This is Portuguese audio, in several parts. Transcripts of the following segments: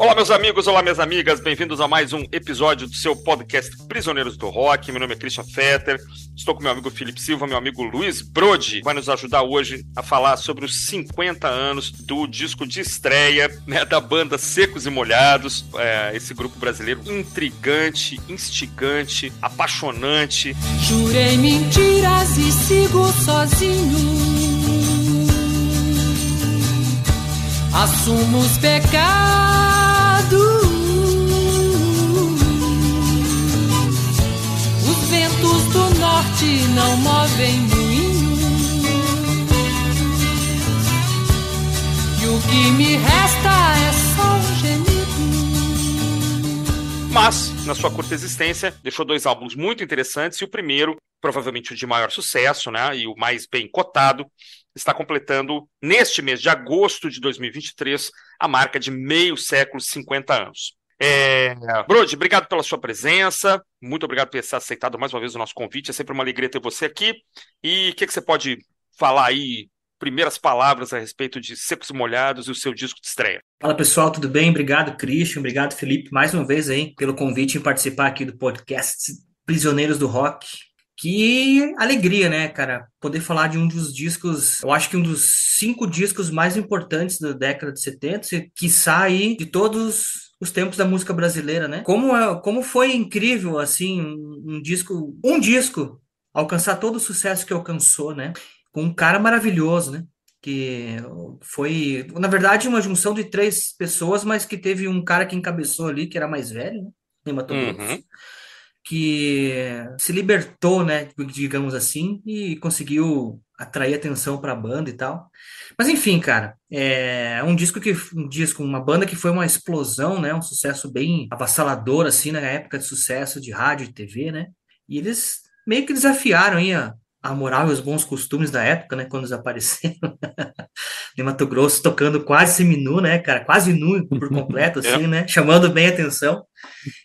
Olá, meus amigos, olá, minhas amigas, bem-vindos a mais um episódio do seu podcast Prisioneiros do Rock. Meu nome é Christian Fetter, estou com meu amigo Felipe Silva, meu amigo Luiz Brode, vai nos ajudar hoje a falar sobre os 50 anos do disco de estreia né, da banda Secos e Molhados, é, esse grupo brasileiro intrigante, instigante, apaixonante. Jurei mentiras e sigo sozinho. Assumo os pecados os ventos do norte não movem moinho. E o que me resta é só um gemido. Mas, na sua curta existência, deixou dois álbuns muito interessantes e o primeiro, provavelmente o de maior sucesso, né, e o mais bem cotado, está completando, neste mês de agosto de 2023, a marca de meio século, 50 anos. É... Brody, obrigado pela sua presença, muito obrigado por ter aceitado mais uma vez o nosso convite, é sempre uma alegria ter você aqui. E o que, que você pode falar aí, primeiras palavras a respeito de Secos e Molhados e o seu disco de estreia? Fala pessoal, tudo bem? Obrigado, Christian, obrigado, Felipe, mais uma vez aí pelo convite em participar aqui do podcast Prisioneiros do Rock. Que alegria, né, cara? Poder falar de um dos discos, eu acho que um dos cinco discos mais importantes da década de 70, que sai de todos os tempos da música brasileira, né? Como, é, como foi incrível, assim, um, um disco, um disco alcançar todo o sucesso que alcançou, né? Com um cara maravilhoso, né? que foi, na verdade, uma junção de três pessoas, mas que teve um cara que encabeçou ali, que era mais velho, né? Uhum que se libertou, né, digamos assim, e conseguiu atrair atenção para a banda e tal. Mas enfim, cara, é um disco que um disco, uma banda que foi uma explosão, né, um sucesso bem avassalador assim na época de sucesso de rádio e TV, né? E eles meio que desafiaram aí a moral e os bons costumes da época, né? Quando eles apareceram em Mato Grosso, tocando quase seminu, né, cara? Quase nu por completo, assim, é. né? Chamando bem a atenção.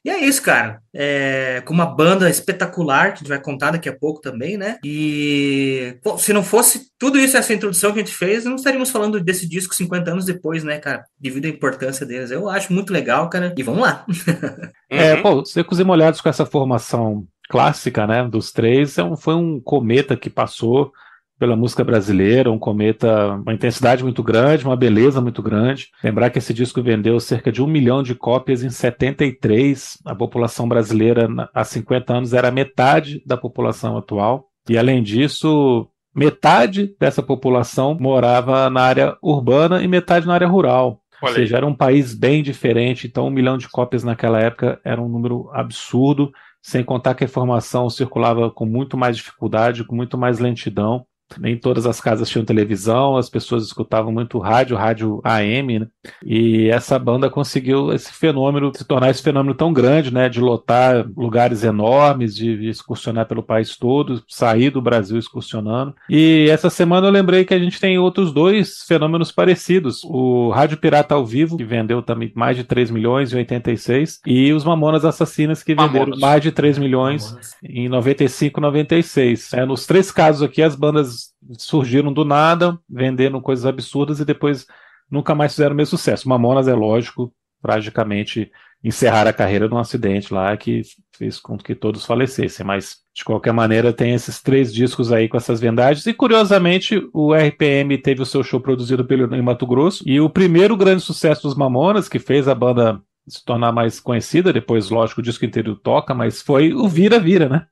E é isso, cara. É, com uma banda espetacular, que a gente vai contar daqui a pouco também, né? E bom, se não fosse tudo isso, essa introdução que a gente fez, não estaríamos falando desse disco 50 anos depois, né, cara? Devido à importância deles. Eu acho muito legal, cara. E vamos lá. é, pô, secos e molhados com essa formação clássica, né, dos três, é um, foi um cometa que passou pela música brasileira, um cometa, uma intensidade muito grande, uma beleza muito grande. Lembrar que esse disco vendeu cerca de um milhão de cópias em 73. A população brasileira há 50 anos era metade da população atual. E além disso, metade dessa população morava na área urbana e metade na área rural. Ou seja, era um país bem diferente, então um milhão de cópias naquela época era um número absurdo sem contar que a informação circulava com muito mais dificuldade, com muito mais lentidão nem todas as casas tinham televisão, as pessoas escutavam muito rádio, rádio AM, né? E essa banda conseguiu esse fenômeno, se tornar esse fenômeno tão grande, né? De lotar lugares enormes, de excursionar pelo país todo, sair do Brasil excursionando. E essa semana eu lembrei que a gente tem outros dois fenômenos parecidos. O Rádio Pirata ao Vivo, que vendeu também mais de 3 milhões em 86, e os Mamonas Assassinas, que Mamonas. venderam mais de 3 milhões Mamonas. em 95 96. É, nos três casos aqui, as bandas surgiram do nada, vendendo coisas absurdas e depois nunca mais fizeram o mesmo sucesso. Mamonas, é lógico, tragicamente encerrar a carreira num acidente lá que fez com que todos falecessem, mas de qualquer maneira tem esses três discos aí com essas vendagens e curiosamente o RPM teve o seu show produzido pelo em Mato Grosso e o primeiro grande sucesso dos Mamonas que fez a banda se tornar mais conhecida, depois lógico o disco inteiro toca, mas foi o Vira Vira, né?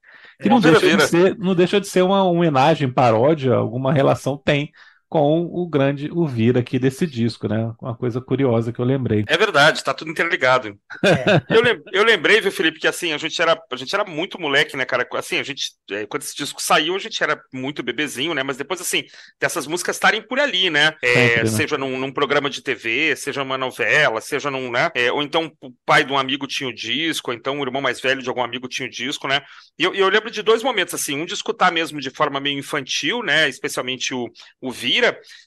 Que não, deixa de ser, não deixa de ser uma homenagem, paródia, alguma relação tem com o grande o vir aqui desse disco, né? Uma coisa curiosa que eu lembrei. É verdade, tá tudo interligado. É. Eu, lem eu lembrei, viu, Felipe, que assim, a gente era, a gente era muito moleque, né, cara? Assim, a gente, é, quando esse disco saiu, a gente era muito bebezinho, né? Mas depois, assim, dessas músicas estarem por ali, né? É, Sempre, né? Seja num, num, programa de TV, seja uma novela, seja num, né? É, ou então o pai de um amigo tinha o disco, ou então o irmão mais velho de algum amigo tinha o disco, né? E eu, eu lembro de dois momentos, assim, um de escutar mesmo de forma meio infantil, né? Especialmente o, o Vira,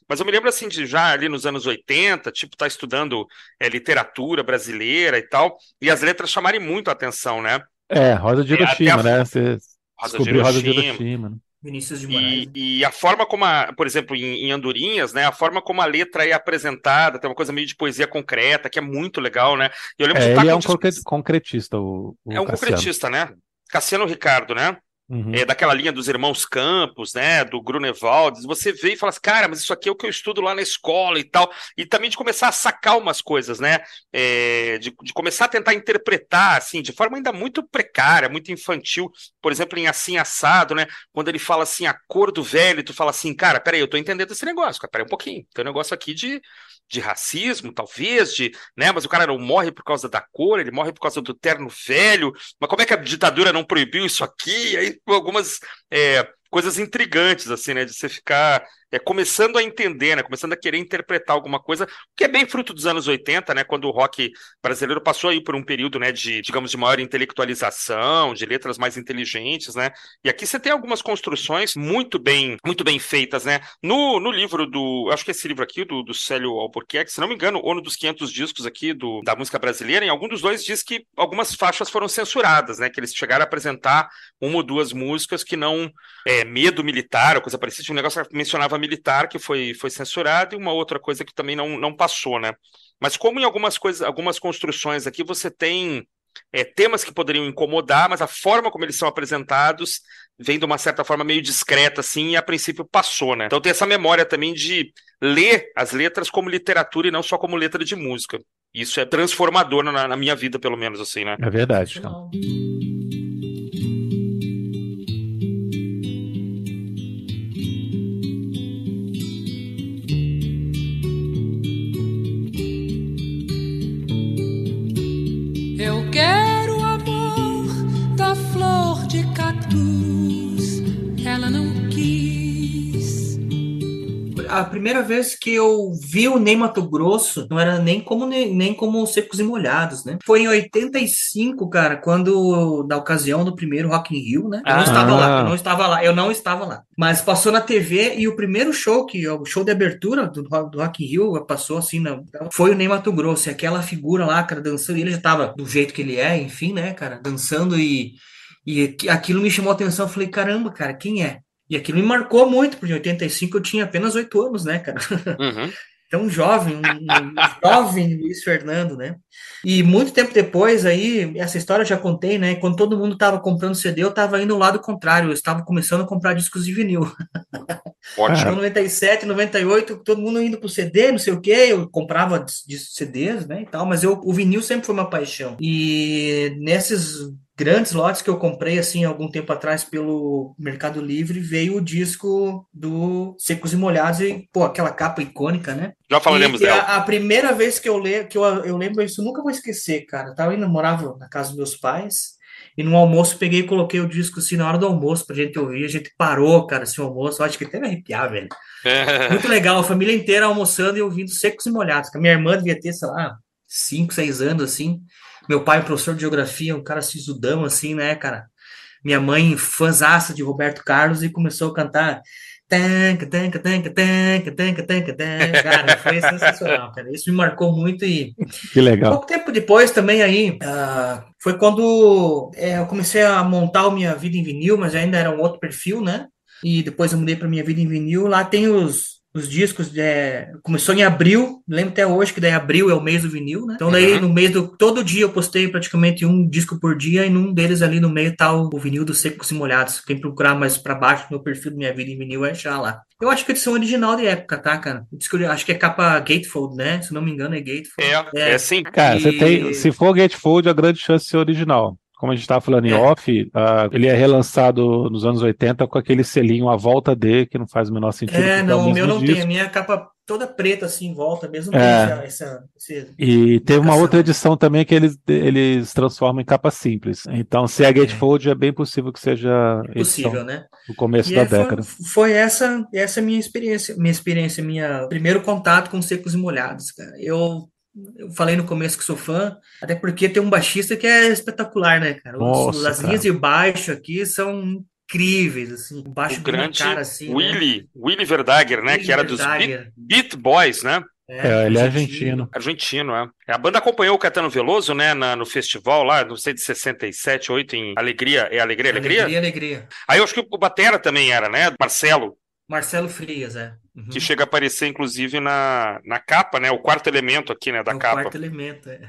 mas eu me lembro assim de já ali nos anos 80, tipo, tá estudando é, literatura brasileira e tal, e as letras chamarem muito a atenção, né? É, Rosa de é, Hiroshima, a... né? Você Rosa descobriu de Rosa de Hiroshima. Né? Vinícius de Moraes. E, e a forma como, a, por exemplo, em, em, Andorinhas, né? A forma como a letra é apresentada, tem uma coisa meio de poesia concreta, que é muito legal, né? Eu lembro é, de ele é um concretista, o, o É um Cassiano. concretista, né? Cassiano Ricardo, né? Uhum. É, daquela linha dos irmãos Campos, né, do Grunewald, você vê e fala assim, cara, mas isso aqui é o que eu estudo lá na escola e tal, e também de começar a sacar umas coisas, né, é, de, de, começar a tentar interpretar, assim, de forma ainda muito precária, muito infantil, por exemplo, em Assim Assado, né, quando ele fala assim, a cor do velho, tu fala assim, cara, peraí, eu tô entendendo esse negócio, peraí um pouquinho, tem um negócio aqui de, de racismo, talvez, de, né, mas o cara não morre por causa da cor, ele morre por causa do terno velho, mas como é que a ditadura não proibiu isso aqui? Aí algumas é, coisas intrigantes, assim, né, de você ficar é, começando a entender, né, começando a querer interpretar alguma coisa, que é bem fruto dos anos 80, né, quando o rock brasileiro passou aí por um período, né, de, digamos, de maior intelectualização, de letras mais inteligentes, né, e aqui você tem algumas construções muito bem, muito bem feitas, né, no, no livro do, acho que esse livro aqui, do, do Célio Albuquerque, se não me engano, ou no dos 500 discos aqui do, da música brasileira, em algum dos dois diz que algumas faixas foram censuradas, né, que eles chegaram a apresentar uma ou duas músicas que não, é, Medo Militar, ou coisa parecida, um negócio que mencionava militar que foi, foi censurado e uma outra coisa que também não, não passou, né? Mas como em algumas coisas, algumas construções aqui você tem é, temas que poderiam incomodar, mas a forma como eles são apresentados vem de uma certa forma meio discreta, assim, e a princípio passou, né? Então tem essa memória também de ler as letras como literatura e não só como letra de música. Isso é transformador na, na minha vida, pelo menos, assim, né? É verdade. Então. A primeira vez que eu vi o Ney Mato Grosso, não era nem como nem como Secos e Molhados, né? Foi em 85, cara, quando na ocasião do primeiro Rock in Rio, né? Eu não ah. estava lá, eu não estava lá, eu não estava lá. Mas passou na TV e o primeiro show que o show de abertura do, do Rock in Rio passou assim, não, foi o Ney Mato Grosso, e aquela figura lá, cara, dançando, e ele já tava do jeito que ele é, enfim, né, cara, dançando e e aquilo me chamou a atenção. Eu falei, caramba, cara, quem é? E aquilo me marcou muito, porque em 85 eu tinha apenas oito anos, né, cara? Uhum. Então, jovem, um, um jovem Luiz Fernando, né? E muito tempo depois, aí, essa história eu já contei, né? Quando todo mundo estava comprando CD, eu estava indo ao lado contrário, eu estava começando a comprar discos de vinil. Ótimo. Em 97, 98, todo mundo indo pro CD, não sei o quê, eu comprava de CDs, né, e tal, mas eu, o vinil sempre foi uma paixão. E nesses grandes lotes que eu comprei assim algum tempo atrás pelo Mercado Livre veio o disco do Secos e Molhados e pô aquela capa icônica né? Já falaremos dela a, a, primeira vez que eu leio que eu, eu lembro isso nunca vou esquecer cara. Eu tava indo morava na casa dos meus pais e no almoço peguei e coloquei o disco assim na hora do almoço pra gente ouvir. A gente parou cara esse almoço. Eu acho que até me arrepiar velho. Muito legal a família inteira almoçando e ouvindo Secos e Molhados a minha irmã devia ter sei lá cinco seis anos assim meu pai, professor de geografia, um cara sisudão, assim, né, cara? Minha mãe, fãzaça de Roberto Carlos, e começou a cantar. Tanca, tanca, tanca, tanca, tanca, tanca, tanca. Cara, foi sensacional, cara. Isso me marcou muito e. Que legal. Pouco tempo depois também aí, uh, foi quando é, eu comecei a montar a minha vida em vinil, mas ainda era um outro perfil, né? E depois eu mudei para minha vida em vinil. Lá tem os os discos é, começou em abril, lembro até hoje que daí abril é o mês do vinil, né? Então daí uhum. no mês do todo dia eu postei praticamente um disco por dia e num deles ali no meio tá o, o vinil dos secos e molhados. Quem procurar mais para baixo no meu perfil do minha vida em vinil vai achar lá. Eu acho que é edição original de época, tá, cara? Acho que é capa Gatefold, né? Se não me engano é Gatefold. É, é, é sim. Cara, e... você tem, se for Gatefold, a grande chance de ser original como a gente estava falando em é. off, uh, ele é relançado nos anos 80 com aquele selinho à volta D, que não faz o menor sentido. É, não, o meu não disco. tem. A minha capa toda preta assim em volta, mesmo é. essa, essa, E teve uma outra edição também que eles, eles transformam em capa simples. Então, se é Gatefold, é, é bem possível que seja possível, né? No começo e da década. Foi, foi, essa essa minha experiência, minha experiência, minha primeiro contato com secos e molhados, cara. Eu eu falei no começo que sou fã, até porque tem um baixista que é espetacular, né, cara? Os, Nossa, as linhas de baixo aqui são incríveis, assim, baixo o grande cara, assim? Willy, né? Willy Verdager, né, Willy que era Verdager. dos Beat, Beat, Boys, né? É, ele é argentino. Argentino, é. A banda acompanhou o Caetano Veloso, né, na, no festival lá, não sei, de 67, 8, em Alegria. É Alegria, Alegria? Alegria, alegria. Aí eu acho que o Batera também era, né? Marcelo. Marcelo Frias, é. Uhum. Que chega a aparecer, inclusive, na, na capa, né? O quarto elemento aqui, né? Da É o capa. quarto elemento, é.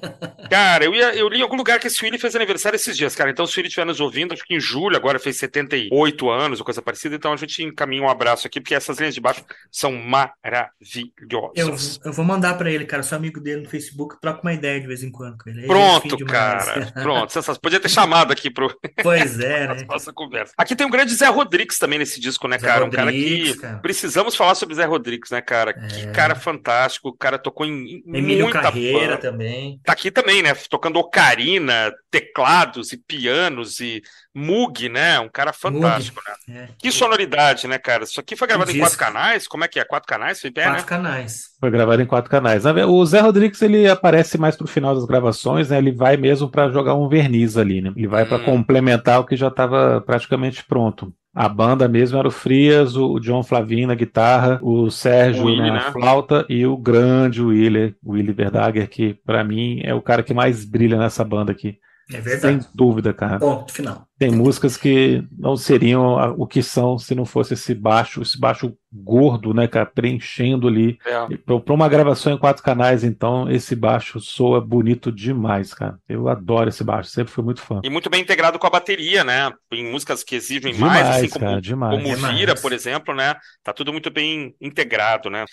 Cara, eu, ia, eu li em algum lugar que esse Willi fez aniversário esses dias, cara. Então, se o Willi estiver nos ouvindo, acho que em julho, agora fez 78 anos ou coisa parecida. Então, a gente encaminha um abraço aqui, porque essas linhas de baixo são Eu, maravilhosas. eu vou mandar pra ele, cara. Sou amigo dele no Facebook, troco uma ideia de vez em quando com ele. Ele é Pronto, demais. cara. Pronto. Podia ter chamado aqui pro Pois é, né? nossa conversa. Aqui tem um grande Zé Rodrigues também nesse disco, né, Zé cara? Um cara Rodrigues, que cara. precisamos falar sobre Zé Rodrigues, né, cara? Que É. cara fantástico. O cara tocou em, em Emílio muita Carreira também. Tá aqui também, né? Tocando ocarina, teclados e pianos e Moog, né? Um cara fantástico, né? É. Que sonoridade, né, cara? Isso aqui foi gravado em quatro canais? Como é que é? Quatro canais? Foi pé, Quatro né? canais. Foi gravado em quatro canais. O Zé Rodrigues ele aparece mais pro final das gravações, né? Ele vai mesmo para jogar um verniz ali, né? Ele vai para Hum. complementar o que já estava praticamente pronto. A banda mesmo era o Frias, o John Flavin na guitarra, o Sérgio O Willi, na né? flauta e o grande Willi, Willi Verdager, que para mim é o cara que mais brilha nessa banda aqui. É Sem verdade. dúvida, cara. Ponto final. Tem músicas que não seriam o que são se não fosse esse baixo, esse baixo gordo, né, cara, preenchendo ali. É. Para uma gravação em quatro canais, então, esse baixo soa bonito demais, cara. Eu adoro esse baixo, sempre fui muito fã. E muito bem integrado com a bateria, né? Em músicas que exigem Demais, mais, assim como, cara, demais. como Demais. Vira, por exemplo, né? Tá tudo muito bem integrado, né?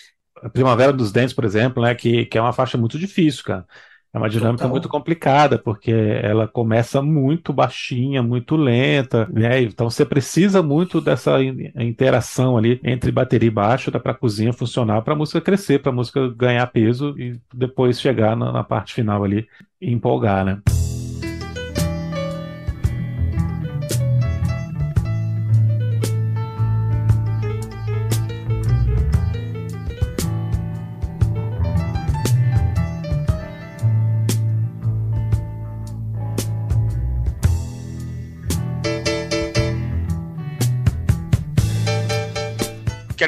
A Primavera dos Dentes, por exemplo, né, que, que é uma faixa muito difícil, cara. É uma dinâmica Total. muito complicada, porque ela começa muito baixinha, muito lenta, né? Então você precisa muito dessa in- interação ali entre bateria e baixo, para a cozinha funcionar, para a música crescer, para a música ganhar peso e depois chegar na, na parte final ali e empolgar, né?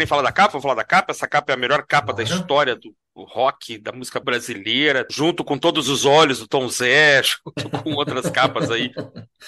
Querem falar da capa? Vou falar da capa. Essa capa é a melhor capa da história do do rock, da música brasileira, junto com todos os olhos do Tom Zé, junto com outras capas aí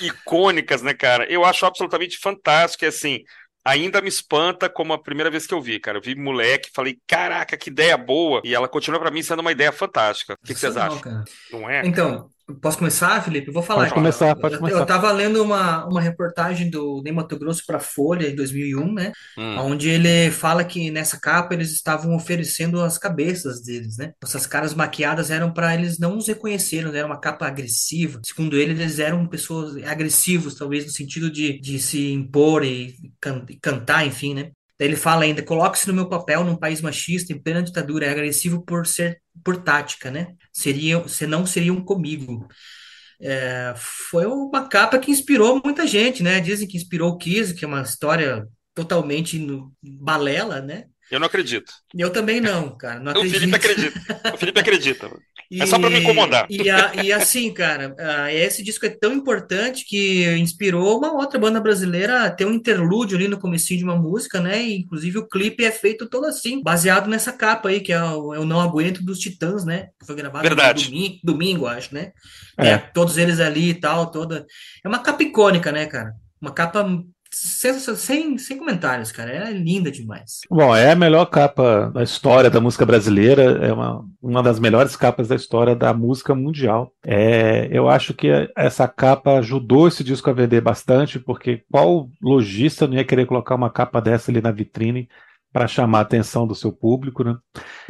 icônicas, né, cara? Eu acho absolutamente fantástico e assim. Ainda me espanta como a primeira vez que eu vi, cara. Eu vi moleque, falei, caraca, que ideia boa. E ela continua pra mim sendo uma ideia fantástica. O que, que vocês Sensacional, acham? cara. Não é? Então, posso começar, Felipe? Eu vou falar Pode aqui. começar, pode Eu- começar. Eu tava lendo uma, uma reportagem do Ney Mato Grosso para Folha em 2001, né? Hum. Onde ele fala que nessa capa eles estavam oferecendo as cabeças deles, né? Essas caras maquiadas eram para eles não os reconhecerem, era uma capa agressiva. Segundo ele, eles eram pessoas agressivos, talvez no sentido de, de se impor e, can- e cantar, enfim, né? Daí ele fala ainda: coloque-se no meu papel num país machista, em plena ditadura, é agressivo por ser por tática, né? Seriam, senão seriam comigo. É, foi uma capa que inspirou muita gente, né? Dizem que inspirou o Kiss, que é uma história totalmente no- balela, né? Eu não acredito. Eu também não, cara, não O Felipe acredito. acredita. O Felipe acredita. E, É só pra me incomodar. E, a- e assim, cara, ah, esse disco é tão importante que inspirou uma outra banda brasileira a ter um interlúdio ali no comecinho de uma música, né? E, inclusive o clipe é feito todo assim, baseado nessa capa aí, que é o, é o Não Aguento dos Titãs, né? Que foi gravado Verdade. no domingo, domingo, acho, né? É. É, todos eles ali e tal, toda. É uma capa icônica, né, cara? Uma capa sem, sem, comentários, cara. É linda demais. Bom, é a melhor capa da história da música brasileira, é uma, uma das melhores capas da história da música mundial. É, eu acho que essa capa ajudou esse disco a vender bastante, porque qual lojista não ia querer colocar uma capa dessa ali na vitrine para chamar a atenção do seu público, né?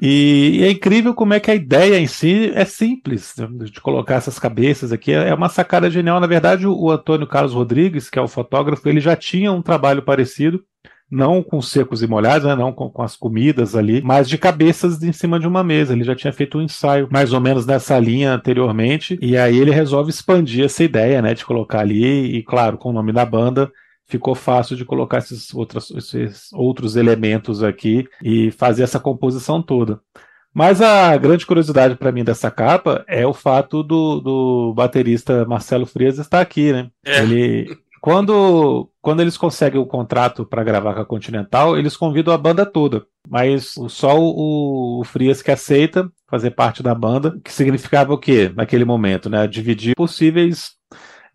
E, e é incrível como é que a ideia em si é simples, né, de colocar essas cabeças aqui, é uma sacada genial. Na verdade, o, o Antônio Carlos Rodrigues, que é o fotógrafo, ele já tinha um trabalho parecido não com secos e molhados, né, não com, com, as comidas ali, mas de cabeças em cima de uma mesa. Ele já tinha feito um ensaio mais ou menos nessa linha anteriormente, e aí ele resolve expandir essa ideia, né, de colocar ali, e claro, com o nome da banda, ficou fácil de colocar esses, outras, esses outros elementos aqui e fazer essa composição toda. Mas a grande curiosidade para mim dessa capa é o fato do, do baterista Marcelo Frias estar aqui, né? É. Ele Quando, quando eles conseguem o contrato para gravar com a Continental, eles convidam a banda toda. Mas só o, o Frias que aceita fazer parte da banda, que significava o quê naquele momento, né? Dividir possíveis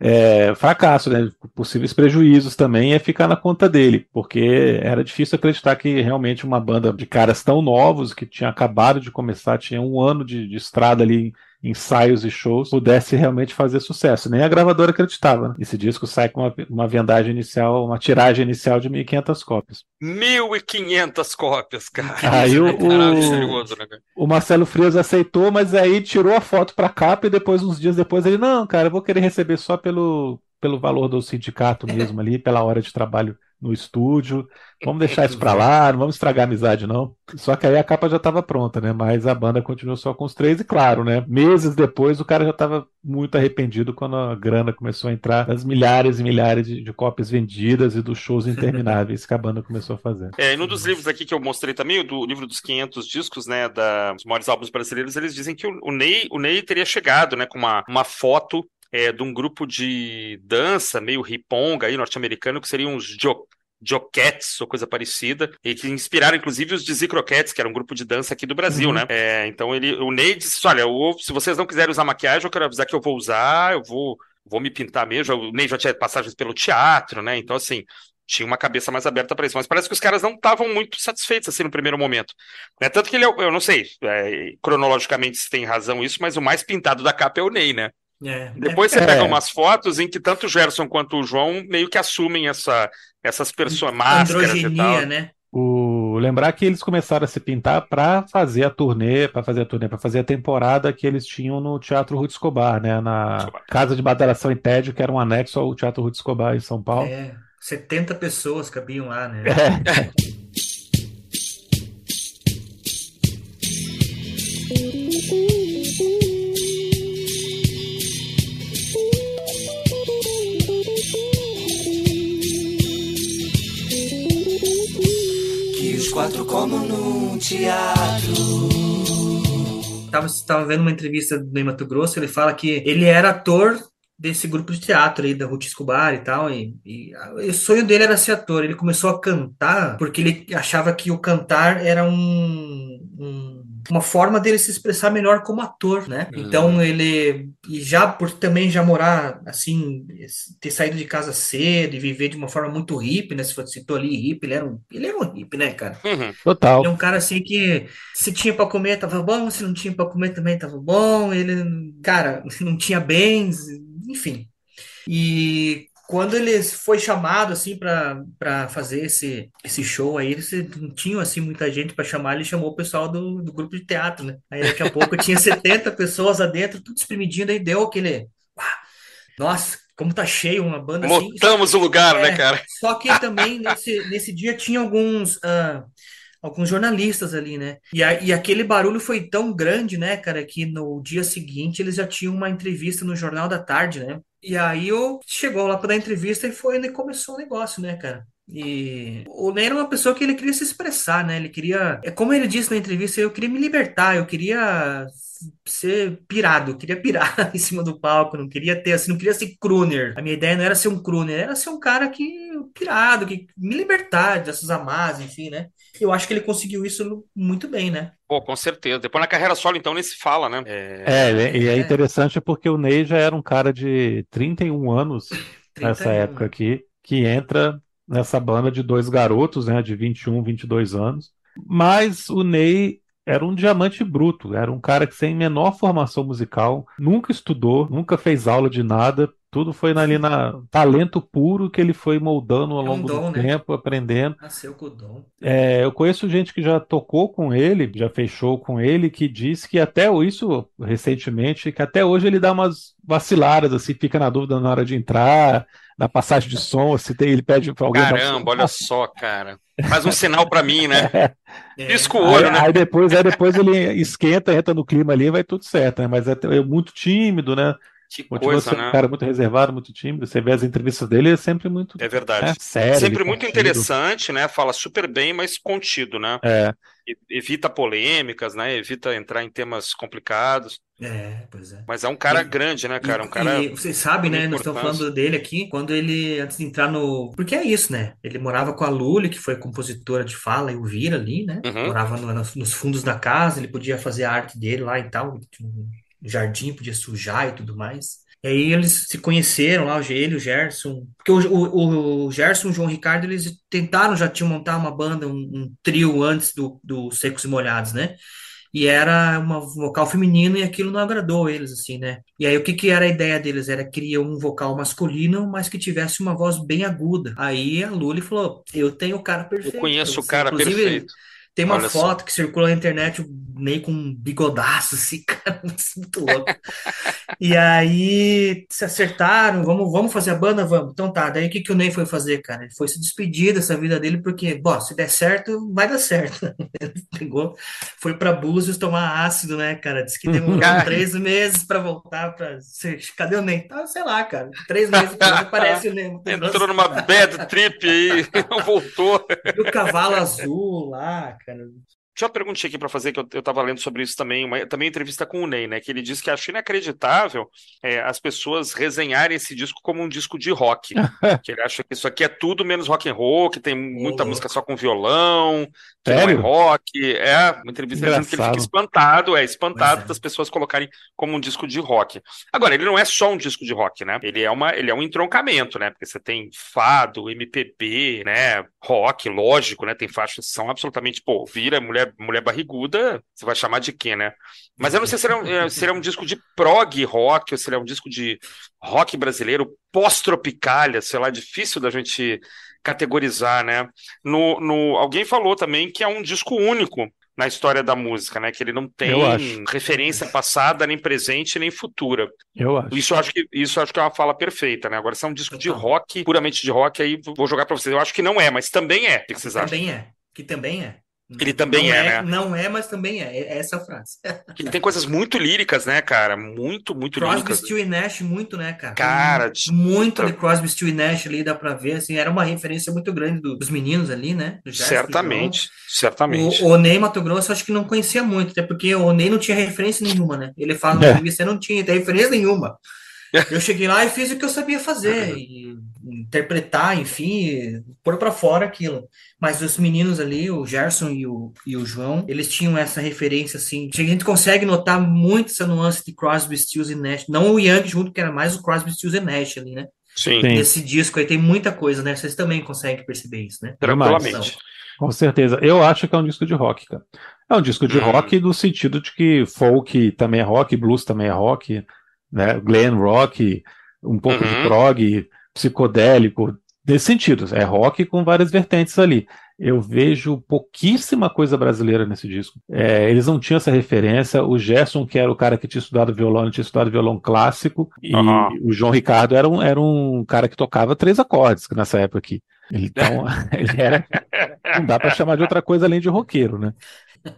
é, fracasso, né? possíveis prejuízos também é ficar na conta dele, porque era difícil acreditar que realmente uma banda de caras tão novos, que tinha acabado de começar, tinha um ano de, de estrada ali ensaios e shows pudesse realmente fazer sucesso. Nem a gravadora acreditava. Né? Esse disco sai com uma, uma vendagem inicial, uma tiragem inicial de 1.500 cópias. 1.500 cópias, cara. Aí o, o, né, o, Marcelo Frias aceitou, mas aí tirou a foto para capa e depois, uns dias depois, ele, não, cara, eu vou querer receber só pelo, pelo valor do sindicato mesmo ali, pela hora de trabalho no estúdio. Vamos deixar isso pra lá, não vamos estragar a amizade, não. Só que aí a capa já estava pronta, né? Mas a banda continuou só com os três, e claro, né? Meses depois o cara já estava muito arrependido quando a grana começou a entrar nas milhares e milhares de, de cópias vendidas e dos shows intermináveis que a banda começou a fazer. É, e num dos livros aqui que eu mostrei também, do livro dos 500 discos, né? Da, dos maiores álbuns brasileiros, eles dizem que o, o, Ney, o Ney teria chegado, né? Com uma, uma foto é, de um grupo de dança meio riponga aí, norte-americano, que seriam os jo Joquettes ou coisa parecida, e que inspiraram inclusive os Dizzy Croquettes, que era um grupo de dança aqui do Brasil, uhum. né? É, então ele, o Ney disse: olha, eu, se vocês não quiserem usar maquiagem, eu quero avisar que eu vou usar, eu vou, vou me pintar mesmo. O Ney já tinha passagens pelo teatro, né? Então, assim, tinha uma cabeça mais aberta para isso, mas parece que os caras não estavam muito satisfeitos assim no primeiro momento. É tanto que ele, é eu não sei, é, cronologicamente se tem razão isso, mas o mais pintado da capa é o Ney, né? É, Depois é, você pega umas fotos em que tanto o Gerson quanto o João meio que assumem essa, essas pessoas máscaras e tal. né? O... Lembrar que eles começaram a se pintar para fazer a turnê, para fazer a turnê, para fazer a temporada que eles tinham no Teatro Ruth Escobar, né? Na Escobar. Casa de Badalação em Tédio, que era um anexo ao Teatro Ruth Escobar em São Paulo. É, 70 pessoas cabiam lá, né? É. quatro como num teatro. Tava, tava vendo uma entrevista do Mato Grosso, ele fala que ele era ator desse grupo de teatro aí da Ruth Escobar e tal, e, e, e, o sonho dele era ser ator. Ele começou a cantar porque ele achava que o cantar era um, um uma forma dele se expressar melhor como ator, né? Uhum. Então ele e já por também já morar assim, ter saído de casa cedo e viver de uma forma muito hippie, né? Se você citou ali hippie, ele era um, ele era um hippie, né, cara? Uhum. Total. Ele é um cara assim que se tinha para comer tava bom, se não tinha para comer também tava bom. Ele, cara, não tinha bens, enfim. E quando ele foi chamado assim para fazer esse, esse show aí, eles não tinham assim muita gente para chamar, ele chamou o pessoal do, do grupo de teatro, né? Aí daqui a pouco tinha 70 pessoas lá dentro, tudo espremidinho, aí deu aquele. Nossa, como tá cheio uma banda assim. Montamos o lugar, né, é, né, cara? Só que também nesse, nesse dia tinha alguns. Uh, alguns jornalistas ali, né? E, a, e aquele barulho foi tão grande, né, cara, que no dia seguinte eles já tinham uma entrevista no Jornal da Tarde, né? E aí eu chegou lá para dar entrevista e foi e começou o negócio, né, cara? E o Ney era uma pessoa que ele queria se expressar, né? Ele queria, é como ele disse na entrevista, eu queria me libertar, eu queria ser pirado, eu queria pirar em cima do palco, não queria ter assim, não queria ser crooner. A minha ideia não era ser um crooner, era ser um cara que pirado, que me libertar dessas amarras, enfim, né? Eu acho que ele conseguiu isso muito bem, né? Pô, com certeza. Depois na carreira solo, então, nem se fala, né? É, é e é, é interessante porque o Ney já era um cara de 31 anos 31. nessa época aqui, que entra nessa banda de dois garotos, né, de 21, 22 anos. Mas o Ney era um diamante bruto, era um cara que sem menor formação musical, nunca estudou, nunca fez aula de nada, tudo foi ali na talento puro que ele foi moldando ao é longo dom, do né? tempo, aprendendo. Nasceu com o dom. É, eu conheço gente que já tocou com ele, já fechou com ele, que disse que até isso recentemente, que até hoje ele dá umas vaciladas, assim, fica na dúvida na hora de entrar, na passagem de som, se tem, ele pede para alguém. Caramba, olha só, cara. Faz um sinal para mim, né? É. Pisca o olho, aí, né? Aí depois, aí depois ele esquenta, entra no clima ali, vai tudo certo, né? Mas é, é muito tímido, né? Que Continua coisa, sendo né? um cara muito reservado, muito tímido. Você vê as entrevistas dele, é sempre muito É verdade. né, sério. Sempre muito contido. interessante, né? Fala super bem, mas contido, né? É, Evita polêmicas, né? Evita entrar em temas complicados. É, pois é. Mas é um cara E- grande, né, cara? Um E- cara. e vocês sabem, né? Nós estamos falando dele aqui, quando ele, antes de entrar no. Porque é isso, né? Ele morava com a Lully, que foi compositora de Fala e Ouvir ali, né? Uhum. Morava no- nos, nos fundos da casa, ele podia fazer a arte dele lá e tal. Jardim, podia sujar e tudo mais. E aí eles se conheceram lá, o ele, o Gerson. Porque o, o, o Gerson e o João Ricardo, eles tentaram já tinham montar uma banda, um, um trio antes do, do Secos e Molhados, né? E era uma vocal feminino e aquilo não agradou eles, assim, né? E aí o que que era a ideia deles? Era criar um vocal masculino, mas que tivesse uma voz bem aguda. Aí a Lully falou, eu tenho o cara perfeito. Eu conheço o você." cara Inclusive, perfeito. Tem uma Olha só. foto que circula na internet, meio com um bigodaço, assim, cara, muito louco. E aí se acertaram, vamos, vamos fazer a banda? Vamos. Então tá, daí o que que o Ney foi fazer, cara? Ele foi se despedir dessa vida dele, porque, bom, se der certo, vai dar certo. Ele pegou, foi pra Búzios tomar ácido, né, cara? Disse que demorou Cara. três meses pra voltar pra... Cadê o Ney? Tá, sei lá, cara. Três meses aparece o Ney. Entrou numa bad trip aí, não voltou. E o cavalo azul lá, cara. Tinha uma perguntinha aqui para fazer, que eu, eu tava lendo sobre isso também, uma, também entrevista com o Ney, né? Que ele disse que acha inacreditável é, as pessoas resenharem esse disco como um disco de rock. que ele acha que isso aqui é tudo menos rock and roll, que tem muita louco. música só com violão, que Sério? não é rock. É, uma entrevista dizendo que ele fica espantado, é, espantado é. das pessoas colocarem como um disco de rock. Agora, ele não é só um disco de rock, né? Ele é, uma, ele é um entroncamento, né? Porque você tem fado, MPB, né? Rock, lógico, né? Tem faixas que são absolutamente, pô, vira mulher, mulher barriguda, você vai chamar de quê, né? Mas eu não sei se ele é um, se ele é um disco de prog rock ou se ele é um disco de rock brasileiro pós-tropicália, sei lá, difícil da gente categorizar, né? No, no, alguém falou também que é um disco único na história da música, né? Que ele não tem Eu acho. referência passada, nem presente, nem futura. Eu acho. Isso eu acho que, isso eu acho que é uma fala perfeita, né? Agora, se é um disco de rock, puramente de rock, aí vou jogar pra vocês. Eu acho que não é, mas também é. O que vocês acham? Também é. Que também é. Ele também Não é, né? Não é, mas também é. É essa a frase. Ele tem coisas muito líricas, né, cara? Muito, muito Crosby, líricas. Still e Nash, muito, né, cara? Cara, Tem muito de Crosby, Still e Nash ali, dá pra ver, assim, era uma referência muito grande do- dos meninos ali, né? Do Certamente, certamente. O, o Ney Mato Grosso, acho que não conhecia muito, até porque o Ney não tinha referência nenhuma, né? Ele fala na É. entrevista, não tinha referência nenhuma. Eu cheguei lá e fiz o que eu sabia fazer, e interpretar, enfim, pôr pra fora aquilo. Mas os meninos ali, o Gerson e o, e o João, eles tinham essa referência, assim. A gente consegue notar muito essa nuance de Crosby, Stills e Nash. Não o Young junto, que era mais o Crosby, Stills e Nash ali, né? Sim. Nesse disco aí tem muita coisa, né? Vocês também conseguem perceber isso, né? tranquilamente. Com certeza. Eu acho que é um disco de rock, cara. É um disco de Hum. rock no sentido de que folk também é rock, blues também é rock, né? Glam rock, um pouco de Uhum. prog, psicodélico, nesse sentido. É rock com várias vertentes ali. Eu vejo pouquíssima coisa brasileira nesse disco. É, eles não tinham essa referência. O Gerson, que era o cara que tinha estudado violão, tinha estudado violão clássico. E Aham. o João Ricardo era um, era um cara que tocava três acordes nessa época aqui. Então, ele era não dá pra chamar de outra coisa além de roqueiro, né?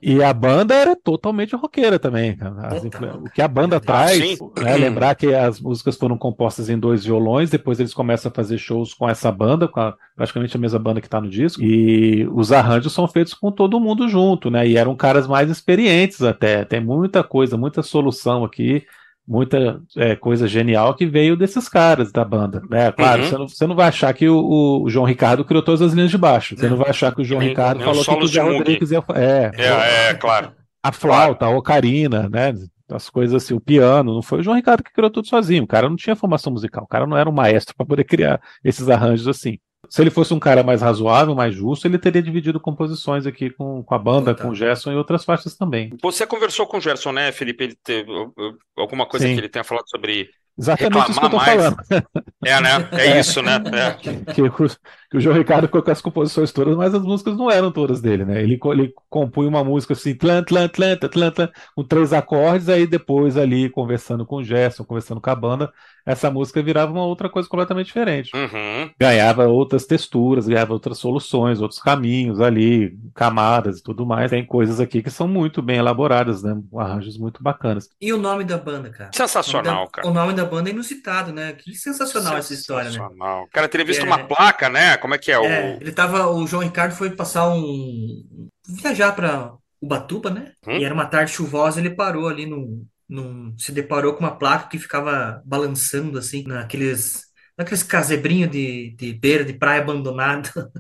E a banda era totalmente roqueira também, cara. O que a banda traz, né, lembrar que as músicas foram compostas em dois violões, depois eles começam a fazer shows com essa banda, com a- praticamente a mesma banda que tá no disco, e os arranjos são feitos com todo mundo junto, né? E eram caras mais experientes até. Tem muita coisa, muita solução aqui muita é, coisa genial que veio desses caras da banda. Né? Claro, Uhum. você, não, você não vai achar que o, o João Ricardo criou todas as linhas de baixo. Você não vai achar que o João Nem- Ricardo nem falou que o Zé. Rodrigues ia. É, É, é, claro. a flauta, a ocarina, né? As coisas assim, o piano. Não foi o João Ricardo que criou tudo sozinho. O cara não tinha formação musical. O cara não era um maestro para poder criar esses arranjos assim. Se ele fosse um cara mais razoável, mais justo, ele teria dividido composições aqui com, com a banda, com o Gerson e outras faixas também. Você conversou com o Gerson, né, Felipe? Ele teve alguma coisa Sim. que ele tenha falado sobre Exatamente isso que eu tô Reclamar mais. falando. É, né? É isso, né? É. Que, que que o João Ricardo ficou com as composições todas, mas as músicas não eram todas dele, né? Ele, ele compunha uma música assim, tlan, tlan, tlan, tlan, tlan, tlan, com três acordes, aí depois ali, conversando com o Gerson, conversando com a banda, essa música virava uma outra coisa completamente diferente. Uhum. Ganhava outras texturas, ganhava outras soluções, outros caminhos ali, camadas e tudo mais. Tem coisas aqui que são muito bem elaboradas, né? Arranjos muito bacanas. E o nome da banda, cara? Sensacional, O da- cara. O nome da banda é inusitado, né? Que sensacional essa história, né? Sensacional. Cara, teria visto É. uma placa, né? Como é que é? O... É, ele tava, o João Ricardo foi passar um viajar para Ubatuba, né? Hum. E era uma tarde chuvosa, ele parou ali num, num se deparou com uma placa que ficava balançando assim naqueles naqueles casebrinhos de, de beira de praia abandonado.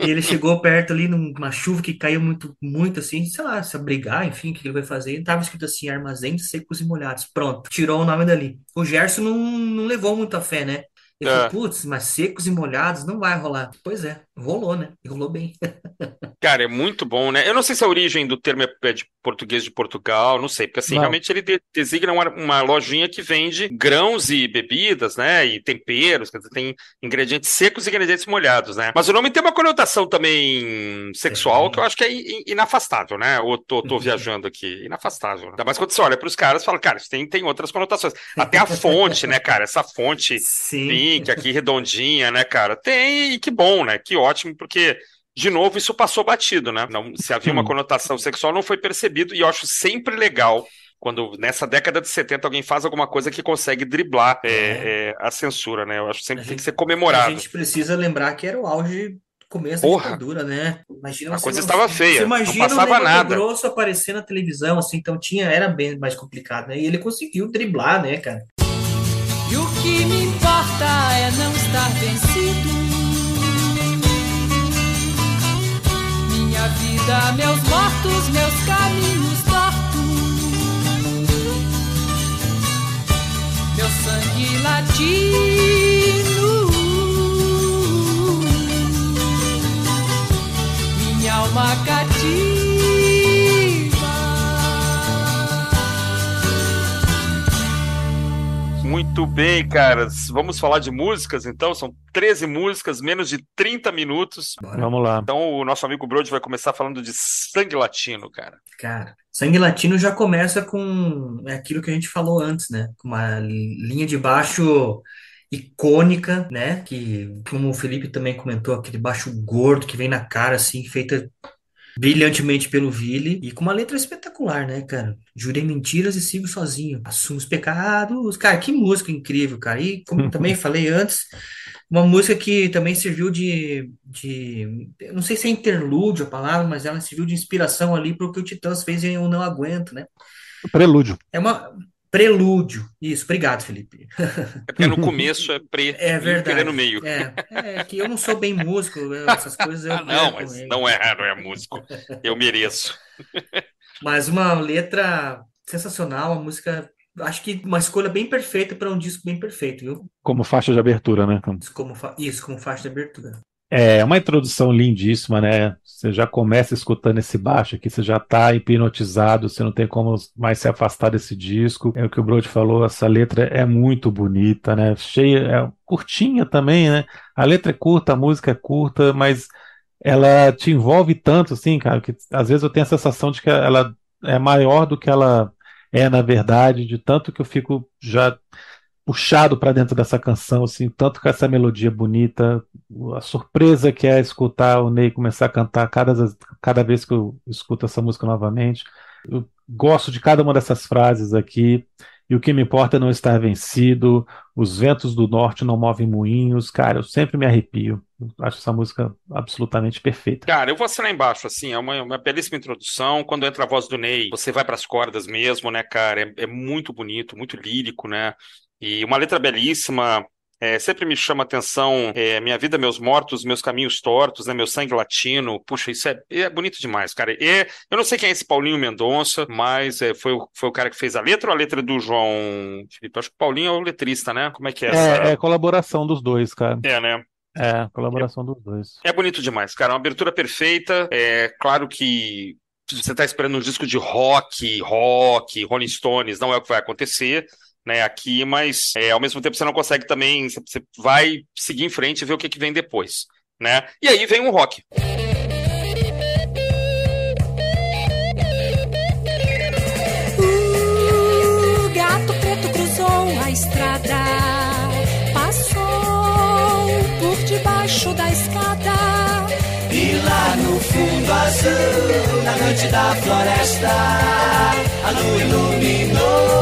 E ele chegou perto ali numa chuva que caiu muito muito assim, sei lá, se abrigar, enfim, o que ele vai fazer. E tava escrito assim, armazém de secos e molhados. Pronto, tirou o nome dali. O Gerson não, não levou muita fé, né? Ele É. falou, putz, mas secos e molhados não vai rolar. Pois é, rolou, né? E rolou bem. Cara, é muito bom, né? Eu não sei se a origem do termo é é de português de Portugal, não sei, porque assim, Não. realmente ele de- designa uma, uma lojinha que vende grãos e bebidas, né? E temperos, quer dizer, tem ingredientes secos e ingredientes molhados, né? Mas o nome tem uma conotação também sexual que eu acho que é in- inafastável, né? Ou tô, tô viajando aqui, inafastável. Ainda mais quando você olha para os caras e fala, cara, isso tem, tem outras conotações. Até a fonte, né, cara? Essa fonte Sim. Pink aqui redondinha, né, cara? Tem, e que bom, né? Que ótimo, porque, de novo, isso passou batido, né? Não, se havia uma conotação sexual, não foi percebido, e eu acho sempre legal. Quando nessa década de 70 alguém faz alguma coisa que consegue driblar é, é, a censura, né? Eu acho que sempre A tem que gente- ser A comemorado. gente precisa lembrar que era o auge, começo Porra. da ditadura, né? Imagina A você coisa não- estava feia, Você não imagina passava o nada. Matogrosso aparecer na televisão, assim, então tinha, era bem mais complicado, né? E ele conseguiu driblar, né, cara? E o que me é não estar vencido. Minha vida, meus mortos, meus caminhos tortos. Meu sangue latino. Minha alma cativa. Muito bem, caras. Vamos falar de músicas, então? São 13 músicas, menos de 30 minutos. Bora. Vamos lá. Então o nosso amigo Brody vai começar falando de sangue latino, cara. Cara, Sangue Latino já começa com aquilo que a gente falou antes, né? Com uma linha de baixo icônica, né? Que, como o Felipe também comentou, aquele baixo gordo que vem na cara, assim, feita brilhantemente pelo Vili e com uma letra espetacular, né, cara? Jurei mentiras e sigo sozinho. Assumo os pecados. Cara, que música incrível, cara. E como também falei antes, uma música que também serviu de, de, não sei se é interlúdio a palavra, mas ela serviu de inspiração ali para o que o Titãs fez em Eu Não Aguento, né? Prelúdio. É uma prelúdio. Isso, obrigado, Felipe. É porque no começo é pre É verdade. é no meio. É, é que eu não sou bem músico, essas coisas eu Ah, não, perco, mas né? não é, não é músico. Eu mereço. Mas uma letra sensacional, uma música, acho que uma escolha bem perfeita para um disco bem perfeito, viu? Como faixa de abertura, né? Isso como, fa- isso, como faixa de abertura. É uma introdução lindíssima, né? Você já começa escutando esse baixo aqui, você já tá hipnotizado, você não tem como mais se afastar desse disco. É o que o Brody falou, essa letra é muito bonita, né? Cheia, é curtinha também, né? A letra é curta, a música é curta, mas ela te envolve tanto, assim, cara, que às vezes eu tenho a sensação de que ela é maior do que ela é na verdade, de tanto que eu fico já puxado para dentro dessa canção, assim, tanto com essa melodia bonita, a surpresa que é escutar o Ney começar a cantar cada, cada vez que eu escuto essa música novamente. Eu gosto de cada uma dessas frases aqui. E o que me importa é não estar vencido. Os ventos do norte não movem moinhos. Cara, eu sempre me arrepio. Acho essa música absolutamente perfeita. Cara, eu vou assinar embaixo, assim, é uma, uma belíssima introdução. Quando entra a voz do Ney, você vai para as cordas mesmo, né, cara? É, é muito bonito, muito lírico, né? E uma letra belíssima. É, sempre me chama atenção é, Minha Vida, Meus Mortos, Meus Caminhos Tortos, né, Meu Sangue Latino. Puxa, isso é, é bonito demais, cara. É, eu não sei quem é esse Paulinho Mendonça, mas é, foi, o, foi o cara que fez a letra ou a letra do João Felipe? Acho que o Paulinho é o letrista, né? Como é que é essa? É, é colaboração dos dois, cara. É, né? É, colaboração dos dois. É bonito demais, cara. Uma abertura perfeita. É claro que você tá esperando um disco de rock, rock, Rolling Stones, não é o que vai acontecer. Né, aqui, mas é, ao mesmo tempo você não consegue também, você vai seguir em frente e ver o que, que vem depois, né? E aí vem um rock. O gato preto cruzou a estrada, passou por debaixo da escada. E lá no fundo azul, na noite da floresta, a lua iluminou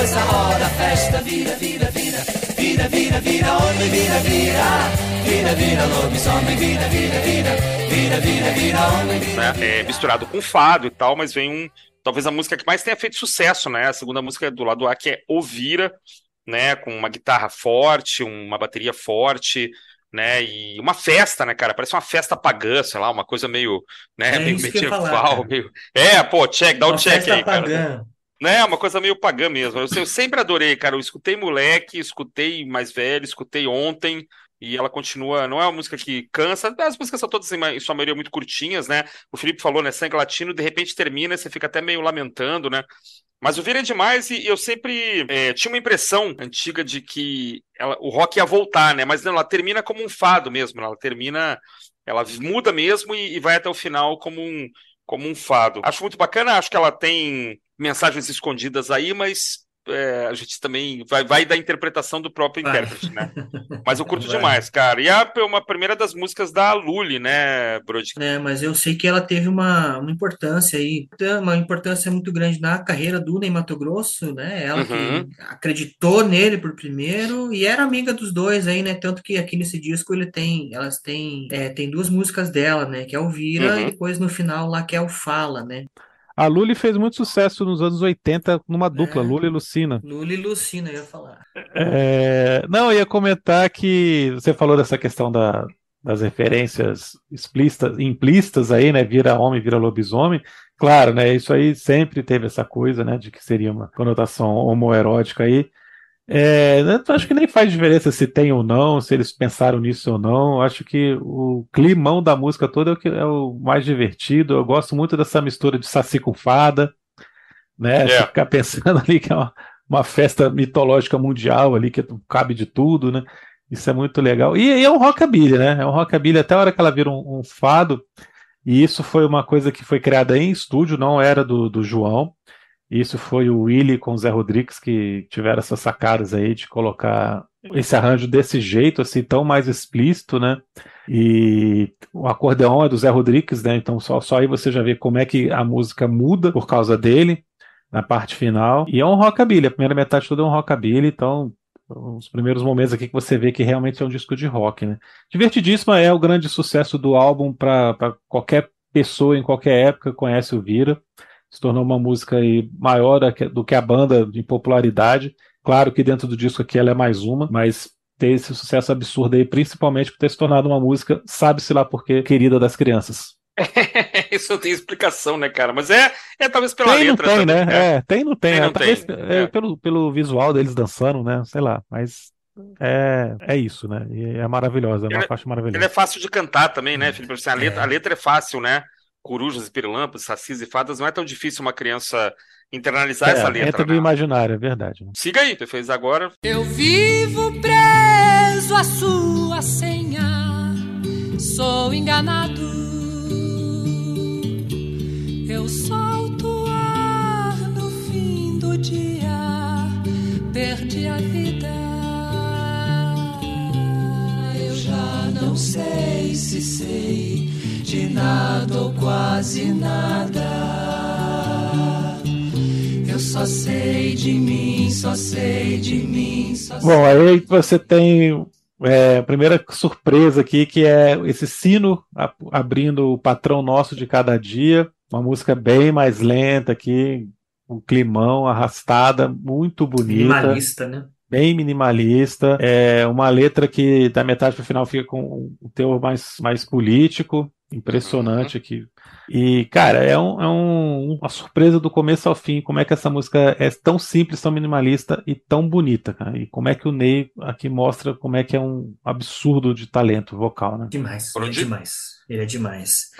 dança, roda, a festa, vira, vira, vira, vira, vira, vira, homem, vira, vira, vira, vira, lobisomem, vira, vira, vira, vira, vira, vira, homem, vira. né? É, misturado com fado e tal, mas vem um. Talvez a música que mais tenha feito sucesso, né? A segunda música do lado A, que é Ovira, né? Com uma guitarra forte, uma bateria forte, né? E uma festa, né, cara? Parece uma festa pagã, sei lá, uma coisa meio, né? É meio isso que eu ia falar, medieval, cara. meio. É, pô, check, dá um check festa aí, cara. Né, uma coisa meio pagã mesmo. Eu, eu sempre adorei, cara. Eu escutei moleque, escutei mais velho, escutei ontem. E ela continua, não é uma música que cansa, as músicas são todas, em ma- em sua maioria, muito curtinhas, né? O Felipe falou, né? Sangue latino, de repente termina, você fica até meio lamentando, né? Mas o Vira é demais e eu sempre é, tinha uma impressão antiga de que ela- o rock ia voltar, né? Mas não, ela termina como um fado mesmo, né? ela termina, ela muda mesmo e, e vai até o final como um, como um fado. Acho muito bacana, acho que ela tem mensagens escondidas aí, mas é, a gente também vai, vai da interpretação do próprio Vai. intérprete, né? Mas eu curto Vai. demais, cara. E a uma primeira das músicas da Lully, né, Brody? É, mas eu sei que ela teve uma, uma importância aí, uma importância muito grande na carreira do Ney Mato Grosso, né? Ela Uhum. que acreditou nele por primeiro e era amiga dos dois aí, né? Tanto que aqui nesse disco ele tem, elas têm, é, tem duas músicas dela, né? Que é o Vira Uhum. e depois no final lá que é o Fala, né? A Lully fez muito sucesso nos anos 80 numa dupla, É. Lula e Lucina. Lula e Lucina, eu ia falar. É, Não, eu ia comentar que você falou dessa questão da- das referências explícitas, implícitas aí, né? Vira homem, vira lobisomem. Claro, né? Isso aí sempre teve essa coisa, né? De que seria uma conotação homoerótica aí. É, eu acho que nem faz diferença se tem ou não, se eles pensaram nisso ou não. Acho que o climão da música toda é o, que é o mais divertido. Eu gosto muito dessa mistura de saci com fada, né? É. Você ficar pensando ali que é uma, uma festa mitológica mundial ali, que cabe de tudo, né? Isso é muito legal. E, e é um rockabilly, né? É um rockabilly até a hora que ela vira um, um fado. E isso foi uma coisa que foi criada em estúdio, não era do, do João. Isso foi o Willie com o Zé Rodrigues que tiveram essas sacadas aí de colocar esse arranjo desse jeito, assim, tão mais explícito, né? E o acordeão é do Zé Rodrigues, né? Então só, só aí você já vê como é que a música muda por causa dele na parte final. E é um rockabilly, a primeira metade toda é um rockabilly, então os primeiros momentos aqui que você vê que realmente é um disco de rock, né? Divertidíssima é o grande sucesso do álbum para qualquer pessoa em qualquer época conhece o Vira. Se tornou uma música aí maior do que a banda em popularidade. Claro que dentro do disco aqui ela é mais uma, mas ter esse sucesso absurdo aí, principalmente por ter se tornado uma música, sabe-se lá por quê, querida das crianças. Isso não tem explicação, né, cara? Mas é, é talvez pela Tem, letra tem, também, né? É, tem, não tem. Tem, É, não talvez, tem. é, É. Pelo, pelo visual deles dançando, né? Sei lá, mas é, é isso, né? E é maravilhosa, é uma Ele- faixa Ele é maravilhosa. fácil de cantar também, né, Felipe? Assim, a, letra, É. a letra é fácil, né? Corujas e pirilampas, sacis e fadas, não é tão difícil uma criança internalizar essa É, letra, entra no né? imaginário, é verdade. né? Siga aí, você fez agora. Eu vivo preso à sua senha, sou enganado. Eu solto ar no fim do dia, perdi a vida. Não sei se sei de nada ou quase nada. Eu só sei de mim, só sei de mim, só sei. Bom, aí você tem é, a primeira surpresa aqui, que é esse sino abrindo o patrão nosso de cada dia. Uma música bem mais lenta aqui, um climão, arrastada, muito bonita. Minimalista, né? Bem minimalista, é uma letra que da metade para o final fica com um teor mais, mais político, impressionante aqui. E, cara, é, um- é um- uma surpresa do começo ao fim, como é que essa música é tão simples, tão minimalista e tão bonita, cara. E como é que o Ney aqui mostra como é que é um absurdo de talento vocal, né? Demais, Por é onde? demais. Ele é demais.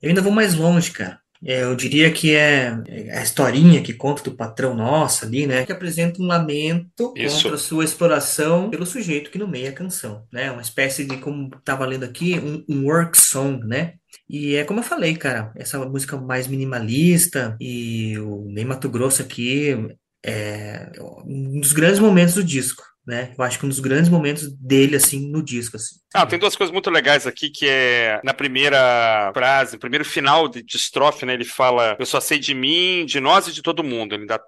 Eu ainda vou mais longe, cara. É, eu diria que é a historinha que conta do patrão nosso ali, né? Que apresenta um lamento Isso. contra a sua exploração pelo sujeito que nomeia a canção, né? Uma espécie de, como estava lendo aqui, um, um work song, né? E é como eu falei, cara, essa música mais minimalista e o Ney Mato Grosso aqui é um dos grandes momentos do disco, né? Eu acho que um dos grandes momentos dele, assim, no disco, assim. Ah, tem duas coisas muito legais aqui, que é na primeira frase, primeiro final de, de estrofe, né? Ele fala, eu só sei de mim, de nós e de todo mundo. Ele dá,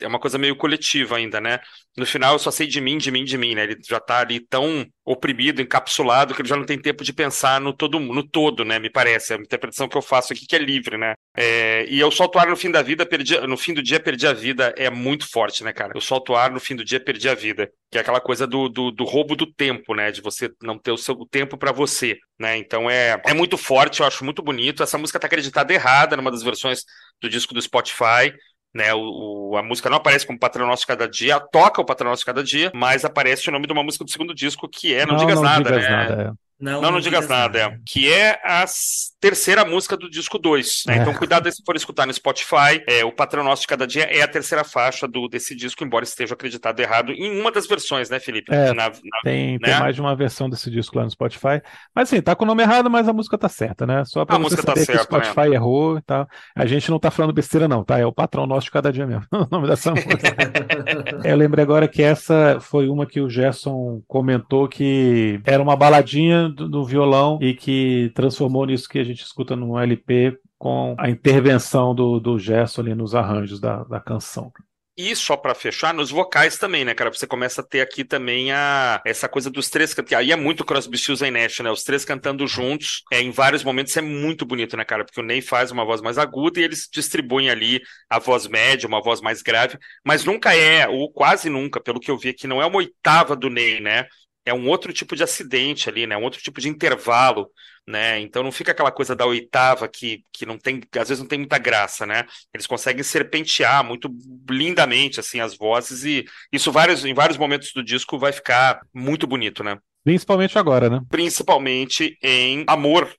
é uma coisa meio coletiva ainda, né? No final, eu só sei de mim, de mim, de mim, né? Ele já tá ali tão oprimido, encapsulado, que ele já não tem tempo de pensar no todo, no todo, né? Me parece. É a interpretação que eu faço aqui que é livre, né? É, e eu solto ar no fim da vida, perdi, no fim do dia perdi a vida, é muito forte, né, cara? Eu solto ar no fim do dia perdi a vida, que é aquela coisa do, do, do roubo do tempo, né? De você não ter o seu tempo para você, né? Então é, é muito forte, eu acho muito bonito. Essa música tá acreditada errada numa das versões do disco do Spotify. Né, o, o, a música não aparece como Patrão Nosso Cada Dia, toca o Patrão Nosso Cada Dia, mas aparece o nome de uma música do segundo disco que é Não, não Digas não Nada, digas né? nada, é. Não, não, não digas nada, é. que é a s- terceira música do disco 2. Né? É. Então, cuidado se for escutar no Spotify. É, o Patrão Nosso de Cada Dia é a terceira faixa do, desse disco, embora esteja acreditado errado em uma das versões, né, Felipe? É, Na- na- Tem, tem né? mais de uma versão desse disco lá no Spotify. Mas assim, tá com o nome errado, mas a música tá certa, né? Só pra A você música tá saber que o certa, né? Spotify errou e tal. A gente não tá falando besteira, não, tá? É o patrão nosso de cada dia mesmo. O nome dessa música. Eu lembrei agora que essa foi uma que o Gerson comentou que era uma baladinha do, do violão e que transformou nisso que a gente escuta no LP com a intervenção do, do Gerson ali nos arranjos da, da canção. E só pra fechar, nos vocais também, né, cara? Você começa a ter aqui também a essa coisa dos três que aí é muito Crosby, Stills e Nash, né? Os três cantando juntos, é em vários momentos é muito bonito, né, cara? Porque o Ney faz uma voz mais aguda e eles distribuem ali a voz média, uma voz mais grave, mas nunca é, ou quase nunca, pelo que eu vi aqui, não é uma oitava do Ney, né? É um outro tipo de acidente ali, né? Um outro tipo de intervalo, né? Então não fica aquela coisa da oitava que, que não tem, às vezes não tem muita graça, né? Eles conseguem serpentear muito lindamente assim as vozes e isso vários, em vários momentos do disco vai ficar muito bonito, né? Principalmente agora, né? Principalmente em Amor.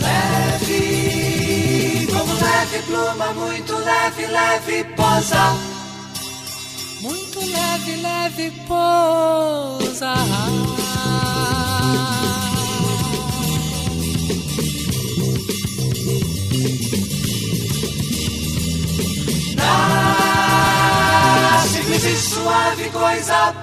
Leve, como leve pluma, muito leve, leve posa. Muito leve, leve pousa. E suave coisa,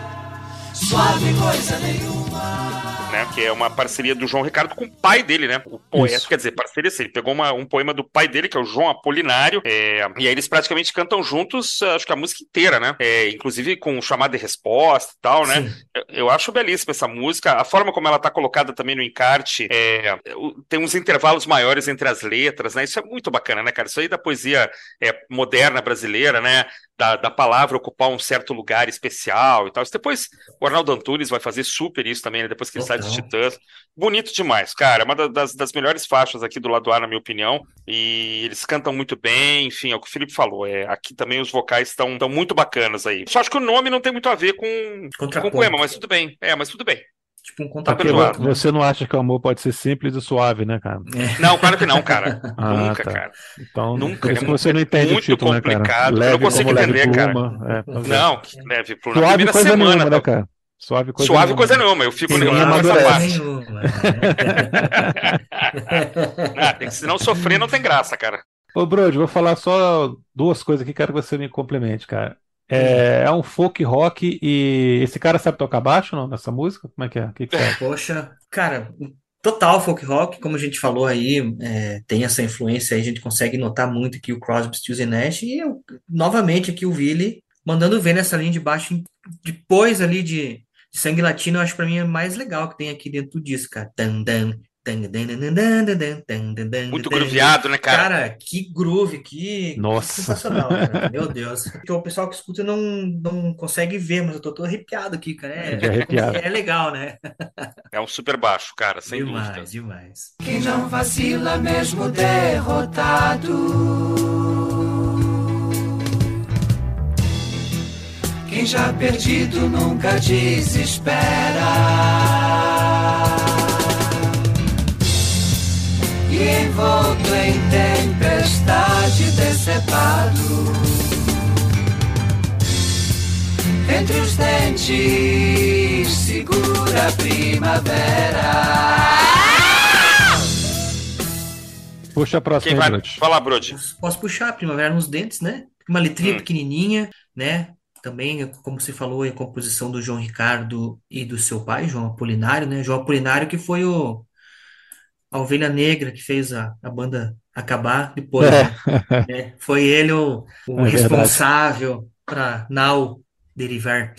suave coisa nenhuma. Né? Que é uma parceria do João Ricardo com o pai dele, né? O poeta, Isso. quer dizer, parceria assim, ele pegou uma- um poema do pai dele, que é o João Apolinário, é, e aí eles praticamente cantam juntos, acho que a música inteira, né? É, inclusive com chamada e resposta e tal, né? Eu, eu acho belíssima essa música. A forma como ela tá colocada também no encarte, é, tem uns intervalos maiores entre as letras, né? Isso é muito bacana, né, cara? Isso aí da poesia é, moderna brasileira, né? Da, da palavra ocupar um certo lugar especial e tal. Depois o Arnaldo Antunes vai fazer super isso também, né? Depois que ele sai dos. Titãs. Bonito demais, cara. É uma da- das, das melhores faixas aqui do lado A, na minha opinião. E eles cantam muito bem, enfim, é o que o Felipe falou. É, aqui também os vocais estão muito bacanas aí. Só acho que o nome não tem muito a ver com, com o poema, mas tudo bem. É, mas tudo bem. Tipo um Porque contraponto. perdoado. você não acha que o amor pode ser simples e suave, né, cara? Não, claro que não, cara. Ah, Nunca, tá. cara. Então, Nunca, é você não entende o muito título, né, cara? complicado, eu Leve não consigo leve entender, cara. pluma. É, é. Não, que leve na Suave primeira coisa semana. nenhuma, né, tá- cara? Suave coisa Suave nenhuma. coisa nenhuma, eu fico amadurece. parte. nenhuma. Ah, tem que- se não sofrer, não tem graça, cara. Ô, Brody, vou falar só duas coisas aqui, quero que você me complemente, cara. É, é um folk rock e esse cara sabe tocar baixo não, nessa música? Como é que é? O que que acha? Poxa, cara, total folk rock, como a gente falou aí, é, tem essa influência aí, a gente consegue notar muito aqui o Crosby, Stills e Nash, e eu, novamente aqui o Billy mandando ver nessa linha de baixo, depois ali de, de sangue latino, eu acho para mim é mais legal que tem aqui dentro do disco, cara. Muito grooveado, né, cara? Cara, que groove, que Nossa. sensacional, cara. Meu Deus. Porque o pessoal que escuta não, não consegue ver, mas eu tô todo arrepiado aqui, cara. É, é, arrepiado. é legal, né? É um super baixo, cara, sem demais, dúvida. Demais, demais. Quem não vacila mesmo derrotado. Quem já perdido nunca desespera. envolto em tempestade decepado. Entre os dentes, segura a primavera. Puxa a próxima, Quem vai? Brody. Fala, Brody. Posso puxar a Primavera nos Dentes, né? Uma letrinha Hum. pequenininha, né? Também, como você falou, é a composição do João Ricardo e do seu pai, João Apolinário, né? João Apolinário que foi o a ovelha negra que fez a, a banda acabar depois, né? É, foi ele o, o É responsável para Now derivar.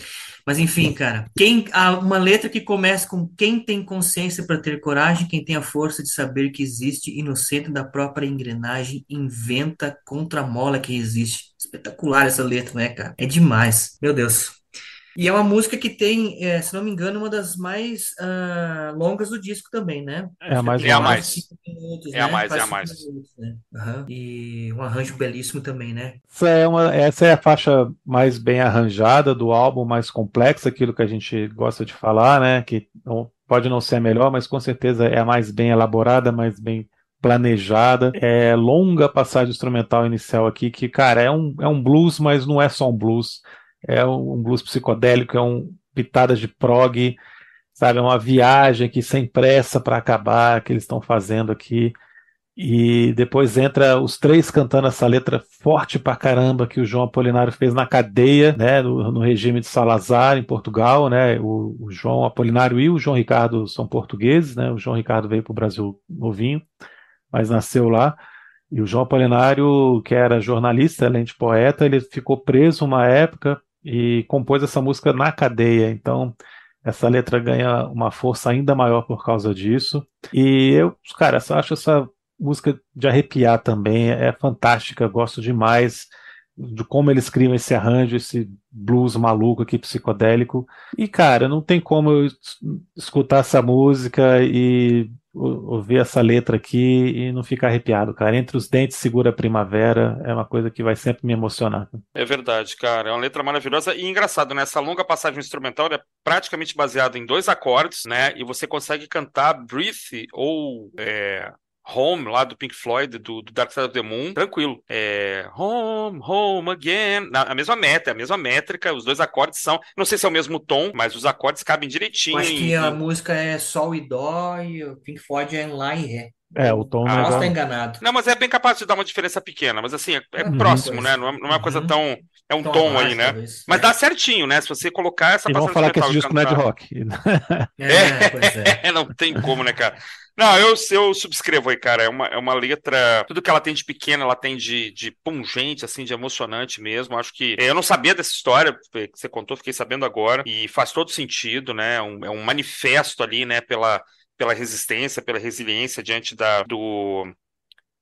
Mas enfim, cara, quem uma letra que começa com quem tem consciência para ter coragem, quem tem a força de saber que existe e no centro da própria engrenagem inventa contra a mola que existe. Espetacular essa letra, né, cara? É demais. Meu Deus. E é uma música que tem, é, se não me engano, uma das mais ah, longas do disco também, né? É a mais Tem É a quase mais. cinco minutos, É a né? mais, é a cinco mais. minutos, né? Aham. E um arranjo belíssimo também, né? Essa é, uma, essa é a faixa mais bem arranjada do álbum, mais complexa, aquilo que a gente gosta de falar, né? Que não, pode não ser a melhor, mas com certeza é a mais bem elaborada, mais bem planejada. É longa passagem instrumental inicial aqui, que, cara, é um, é um blues, mas não é só um blues. É um, blues psicodélico, é um pitadas de prog, sabe? É uma viagem aqui sem pressa para acabar que eles estão fazendo aqui. E depois entra os três cantando essa letra forte pra caramba que o João Apolinário fez na cadeia, né, no, no regime de Salazar em Portugal, né? O, o João Apolinário e o João Ricardo são portugueses, né? O João Ricardo veio para o Brasil novinho, mas nasceu lá. E o João Apolinário, que era jornalista, além de poeta, ele ficou preso uma época e compôs essa música na cadeia. Então, essa letra ganha uma força ainda maior por causa disso. E eu, cara, só acho essa música de arrepiar também, é fantástica, gosto demais de como eles criam esse arranjo, esse blues maluco aqui, psicodélico. E, cara, não tem como eu es- escutar essa música e ouvir essa letra aqui e não ficar arrepiado, cara. Entre os dentes segura a primavera, é uma coisa que vai sempre me emocionar. É verdade, cara. É uma letra maravilhosa e engraçado, né? Essa longa passagem instrumental é praticamente baseada em dois acordes, né? E você consegue cantar Breathe ou é, Home, lá do Pink Floyd, do, do Dark Side of the Moon, tranquilo. É, home, home again. Na, a mesma meta, a mesma métrica, os dois acordes são. Não sei se é o mesmo tom, mas os acordes cabem direitinho. Eu acho que a música é Sol e Dó e o Pink Floyd é Lá e Ré. É, o tom Ah, é Posso igual. estar enganado. Não, mas é bem capaz de dar uma diferença pequena, mas assim, é, é Uhum. próximo, né? Não é, não é uma coisa Uhum. tão. É um Tom tom aí, né? talvez. Mas É. dá certinho, né? Se você colocar essa E passagem falar que esse disco não é de rock. É, pois é. É, não tem como, né, cara? Não, eu, eu subscrevo aí, cara. É uma, é uma letra. Tudo que ela tem de pequena, ela tem de, de pungente, assim, de emocionante mesmo. Acho que. é, Eu não sabia dessa história que você contou, fiquei sabendo agora. E faz todo sentido, né? Um- é um manifesto ali, né, pela, pela resistência, pela resiliência diante da, do.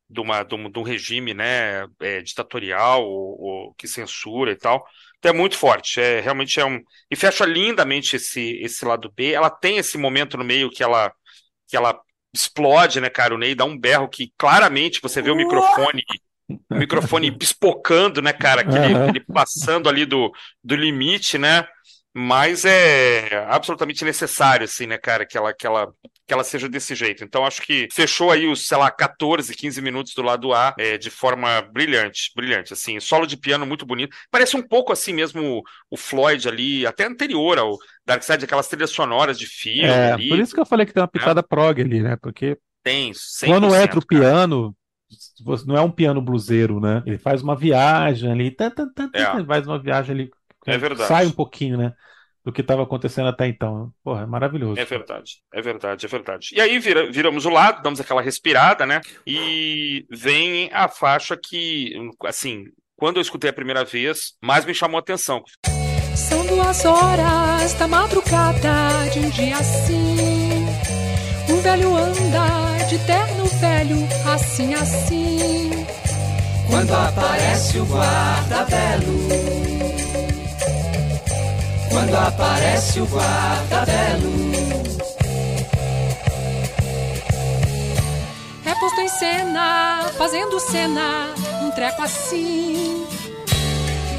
De, uma, de, um, de um regime né, é, ditatorial ou, ou que censura e tal. Então é muito forte. É, realmente é um. E fecha lindamente esse, esse lado B. Ela tem esse momento no meio que ela que ela explode, né, cara? O Ney dá um berro que claramente você vê o microfone, o microfone pispocando, né, cara? Aquele, Aham. aquele passando ali do, do limite, né? Mas é absolutamente necessário, assim, né, cara, que ela, que ela, seja desse jeito. Então, acho que fechou aí os, sei lá, 14, 15 minutos do lado A é, de forma brilhante, brilhante, assim. Solo de piano muito bonito. Parece um pouco assim mesmo o, Floyd ali, até anterior ao Dark Side, aquelas trilhas sonoras de filme É, ali. por isso que eu falei que tem uma pitada prog ali, né? Porque Tem, 100%, quando entra o piano, não é um piano bluseiro, né? Ele faz uma viagem ali, tá, tá, tá, tá, É. faz uma viagem ali, É verdade. sai um pouquinho, né? Do que estava acontecendo até então. Porra, é maravilhoso. É verdade, é verdade, é verdade. E aí vira- viramos o lado, damos aquela respirada, né? E vem a faixa que, assim, quando eu escutei a primeira vez, mais me chamou a atenção. São duas horas da madrugada de um dia assim. O velho anda de terno velho, assim, assim. Quando aparece o guarda-belo. Quando aparece o guarda-belo. É posto em cena, fazendo cena, um treco assim.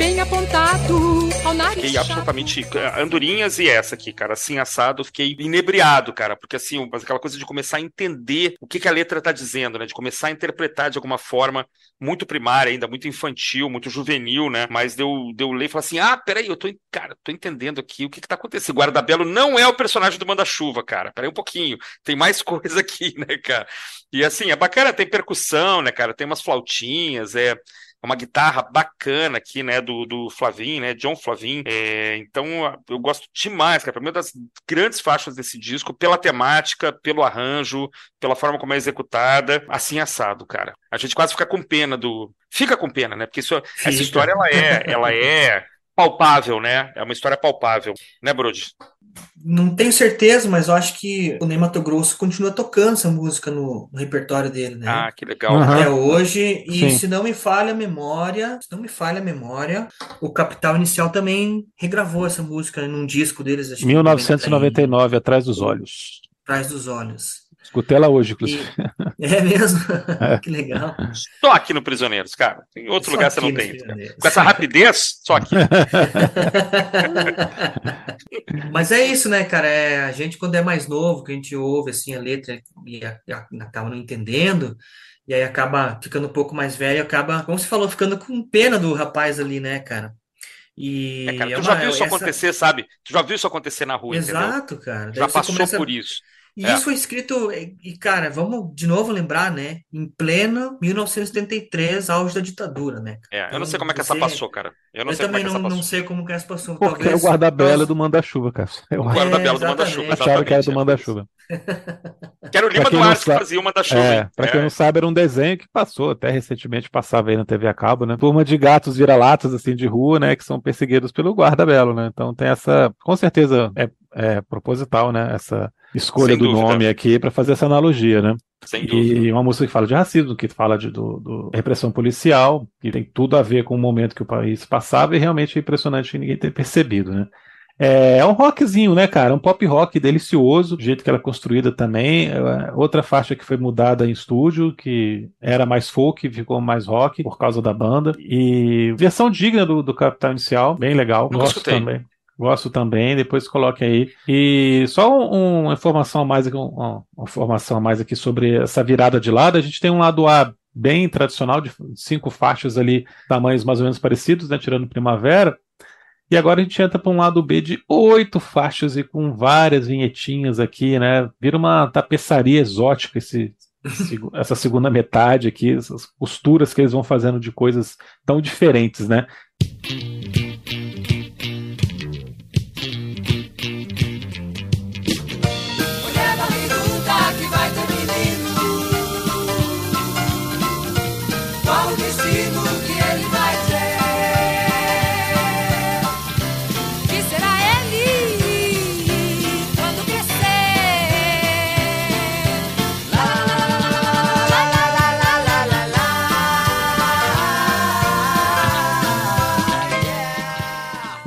Bem apontado ao nariz. Fiquei absolutamente. Andorinhas e essa aqui, cara. Assim, assado, fiquei inebriado, cara. Porque assim, aquela coisa de começar a entender o que, que a letra tá dizendo, né? De começar a interpretar de alguma forma, muito primária ainda, muito infantil, muito juvenil, né? Mas deu, deu ler e falar assim: ah, peraí, eu tô, cara, tô entendendo aqui o que, que tá acontecendo. Guardabelo não é o personagem do Manda-Chuva, cara. Peraí um pouquinho. Tem mais coisa aqui, né, cara? E assim, é bacana, tem percussão, né, cara? Tem umas flautinhas, é uma guitarra bacana aqui, né, do, do Flavin, né, John Flavin. É, então, eu gosto demais, cara. Pra mim, é uma das grandes faixas desse disco, pela temática, pelo arranjo, pela forma como é executada, assim assado, cara. A gente quase fica com pena do. Fica com pena, né? Porque isso, essa história, ela é, ela é palpável, né? É uma história palpável, né, Brody? Não tenho certeza, mas eu acho que o Ney Mato Grosso continua tocando essa música no, no repertório dele, né? Ah, que legal. Aham. Até hoje, e Sim. se não me falha a memória, se não me falha a memória, o Capital Inicial também regravou essa música num disco deles, acho que 1999, Atrás dos Olhos. Atrás dos Olhos. Escutei ela hoje, E- inclusive. É mesmo? que legal. Só aqui no Prisioneiros, cara. Em outro Só lugar você não tem. Com essa rapidez, só aqui. Mas é isso, né, cara? É, a gente, quando é mais novo, que a gente ouve assim a letra e a- a- acaba não entendendo, e aí acaba ficando um pouco mais velho, acaba, como você falou, ficando com pena do rapaz ali, né, cara? E É, cara, é tu uma- já viu isso essa- acontecer, sabe? Tu já viu isso acontecer na rua, entendeu? Exato, cara. Daí Já passou começa- por isso. E É. isso foi escrito, e, cara, vamos de novo lembrar, né? Em pleno 1973, auge da ditadura, né? É, eu não sei Então, como é que essa você- passou, cara. Eu não Eu sei como é também que essa não, não passou. sei como que essa passou. Porque é o Talvez guarda-bela do manda-chuva, cara. Eu O acho. guarda-belo do É, manda-chuva, exatamente. Acharam que era do manda-chuva. Que era o Lima não Duarte que sabe- fazia o manda-chuva. É, pra quem É. não sabe, era um desenho que passou até recentemente, passava aí na TV a cabo, né? Turma de gatos vira-latas, assim, de rua, né? Que são perseguidos pelo guarda-belo, né? Então tem essa, com certeza, é, é proposital, né? Essa escolha Sem do dúvida. nome aqui pra fazer essa analogia, né? Sem dúvida. E uma música que fala de racismo, que fala de do, do repressão policial, que tem tudo a ver com o momento que o país passava, e realmente é impressionante ninguém ter percebido, né? É, é um rockzinho, né, cara? Um pop rock delicioso, do jeito que ela é construída também. É, Outra faixa que foi mudada em estúdio, que era mais folk, ficou mais rock por causa da banda. E versão digna do, do Capital Inicial, bem legal. Nunca Gosto escutei. também. Gosto também, depois coloque aí. E só um- uma informação a mais aqui, um- uma, uma informação mais aqui sobre essa virada de lado. A gente tem um lado A bem tradicional, de cinco faixas ali, tamanhos mais ou menos parecidos, né? Tirando primavera. E agora a gente entra para um lado B de oito faixas e com várias vinhetinhas aqui, né? Vira uma tapeçaria exótica esse- essa segunda metade aqui, essas costuras que eles vão fazendo de coisas tão diferentes, né?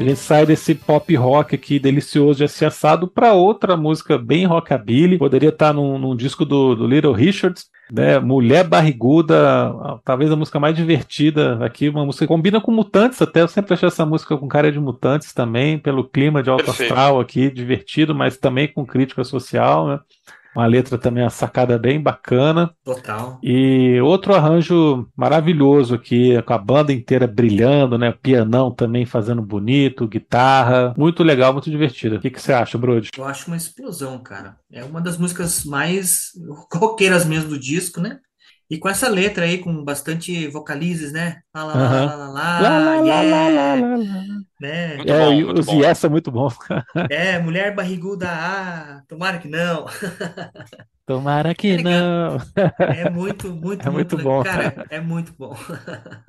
Gente sai desse pop rock aqui delicioso de esse assado para outra música bem rockabilly. Poderia estar num, num disco do, do Little Richards, né? Mulher Barriguda, talvez a música mais divertida aqui. Uma música que combina com Mutantes até. Eu sempre achei essa música com cara de Mutantes também, pelo clima de alto Perfeito. astral aqui, divertido, mas também com crítica social, né? Uma letra também, uma sacada bem bacana. Total. E outro arranjo maravilhoso aqui, com a banda inteira brilhando, né? Pianão também fazendo bonito, guitarra. Muito legal, muito divertida. O que, que você acha, Brody? Eu acho uma explosão, cara. É uma das músicas mais roqueiras mesmo do disco, né? E com essa letra aí, com bastante vocalizes, né? Lá, lá, lá, lá, lá, lá, Lá, lá, lá, lá, lá, lá. Né? Muito É, bom, e muito os bom. yes é muito bom. É, mulher barriguda, ah, tomara que não. Tomara que É não. É muito, muito, É muito legal. bom. Cara, é muito bom.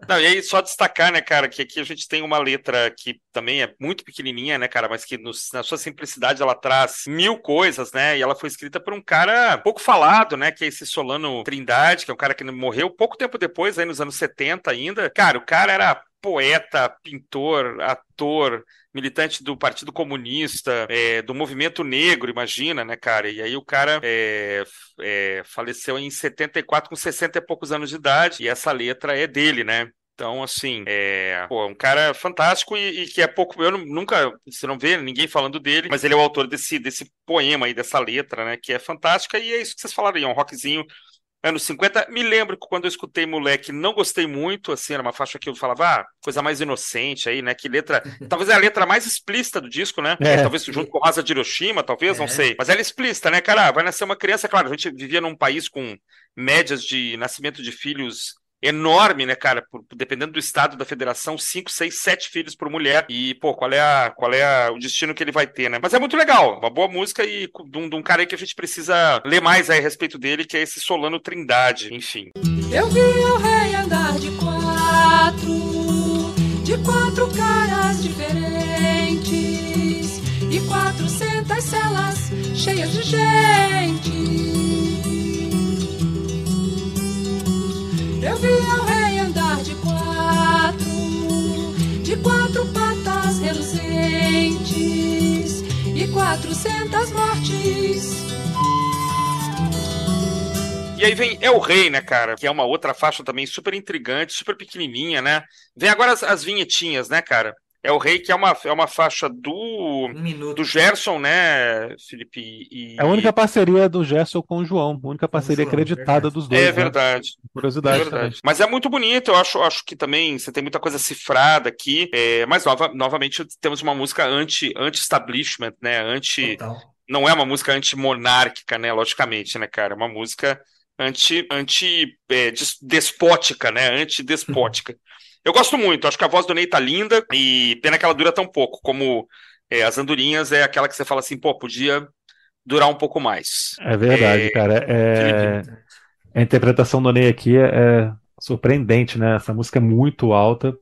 Não, e aí só destacar, né, cara, que aqui a gente tem uma letra que também é muito pequenininha, né, cara, mas que no- na sua simplicidade ela traz mil coisas, né, e ela foi escrita por um cara pouco falado, né, que é esse Solano Trindade, que é um cara que morreu pouco tempo depois, aí nos anos 70 ainda. Cara, o cara era poeta, pintor, ator, militante do Partido Comunista, é, do movimento negro, imagina, né, cara? E aí o cara é, é, faleceu em 74 com 60 e poucos anos de idade, e essa letra é dele, né? Então, assim, é pô, um cara fantástico e, e que é pouco. Eu nunca, você não vê ninguém falando dele, mas ele é o autor desse, desse poema aí, dessa letra, né? Que é fantástica e é isso que vocês falaram aí, é um rockzinho anos 50. Me lembro que quando eu escutei Moleque, não gostei muito, assim, era uma faixa que eu falava, ah, coisa mais inocente aí, né? Que letra. Talvez é a letra mais explícita do disco, né? É. Talvez junto com Rosa de Hiroshima, talvez, é. não sei. Mas ela é explícita, né, cara? Vai nascer uma criança, claro, a gente vivia num país com médias de nascimento de filhos enorme, né, cara? Por, dependendo do estado da federação, cinco, seis, sete filhos por mulher. E, pô, qual é, a, qual é a, o destino que ele vai ter, né? Mas é muito legal, uma boa música e de um, de um cara aí que a gente precisa ler mais aí a respeito dele, que é esse Solano Trindade, enfim. Eu vi o rei andar de quatro, de quatro caras diferentes e quatrocentas celas cheias de gente. Eu vi o rei andar de quatro, de quatro patas reluzentes e quatrocentas mortes. E aí vem É o Rei, né, cara? Que é uma outra faixa também super intrigante, super pequenininha, né? Vem agora as, as vinhetinhas, né, cara? É o Rei, que é uma, é uma faixa do, um do Gerson, né, Felipe? E... É a única parceria do Gerson com o João, a única parceria João, acreditada verdade. dos dois. É verdade. Né? Curiosidade. É verdade. Mas é muito bonito, eu acho, acho que também você tem muita coisa cifrada aqui. É, mas nova, novamente temos uma música anti-establishment, anti né? Anti. Total. Não é uma música anti-monárquica, né? Logicamente, né, cara? É uma música anti, anti é, despótica, né? Anti-despótica. Eu gosto muito, acho que a voz do Ney tá linda e pena que ela dura tão pouco, como é, as andorinhas é aquela que você fala assim, pô, podia durar um pouco mais. É verdade, é... cara. É... A interpretação do Ney aqui é, é surpreendente, né? Essa música é muito alta.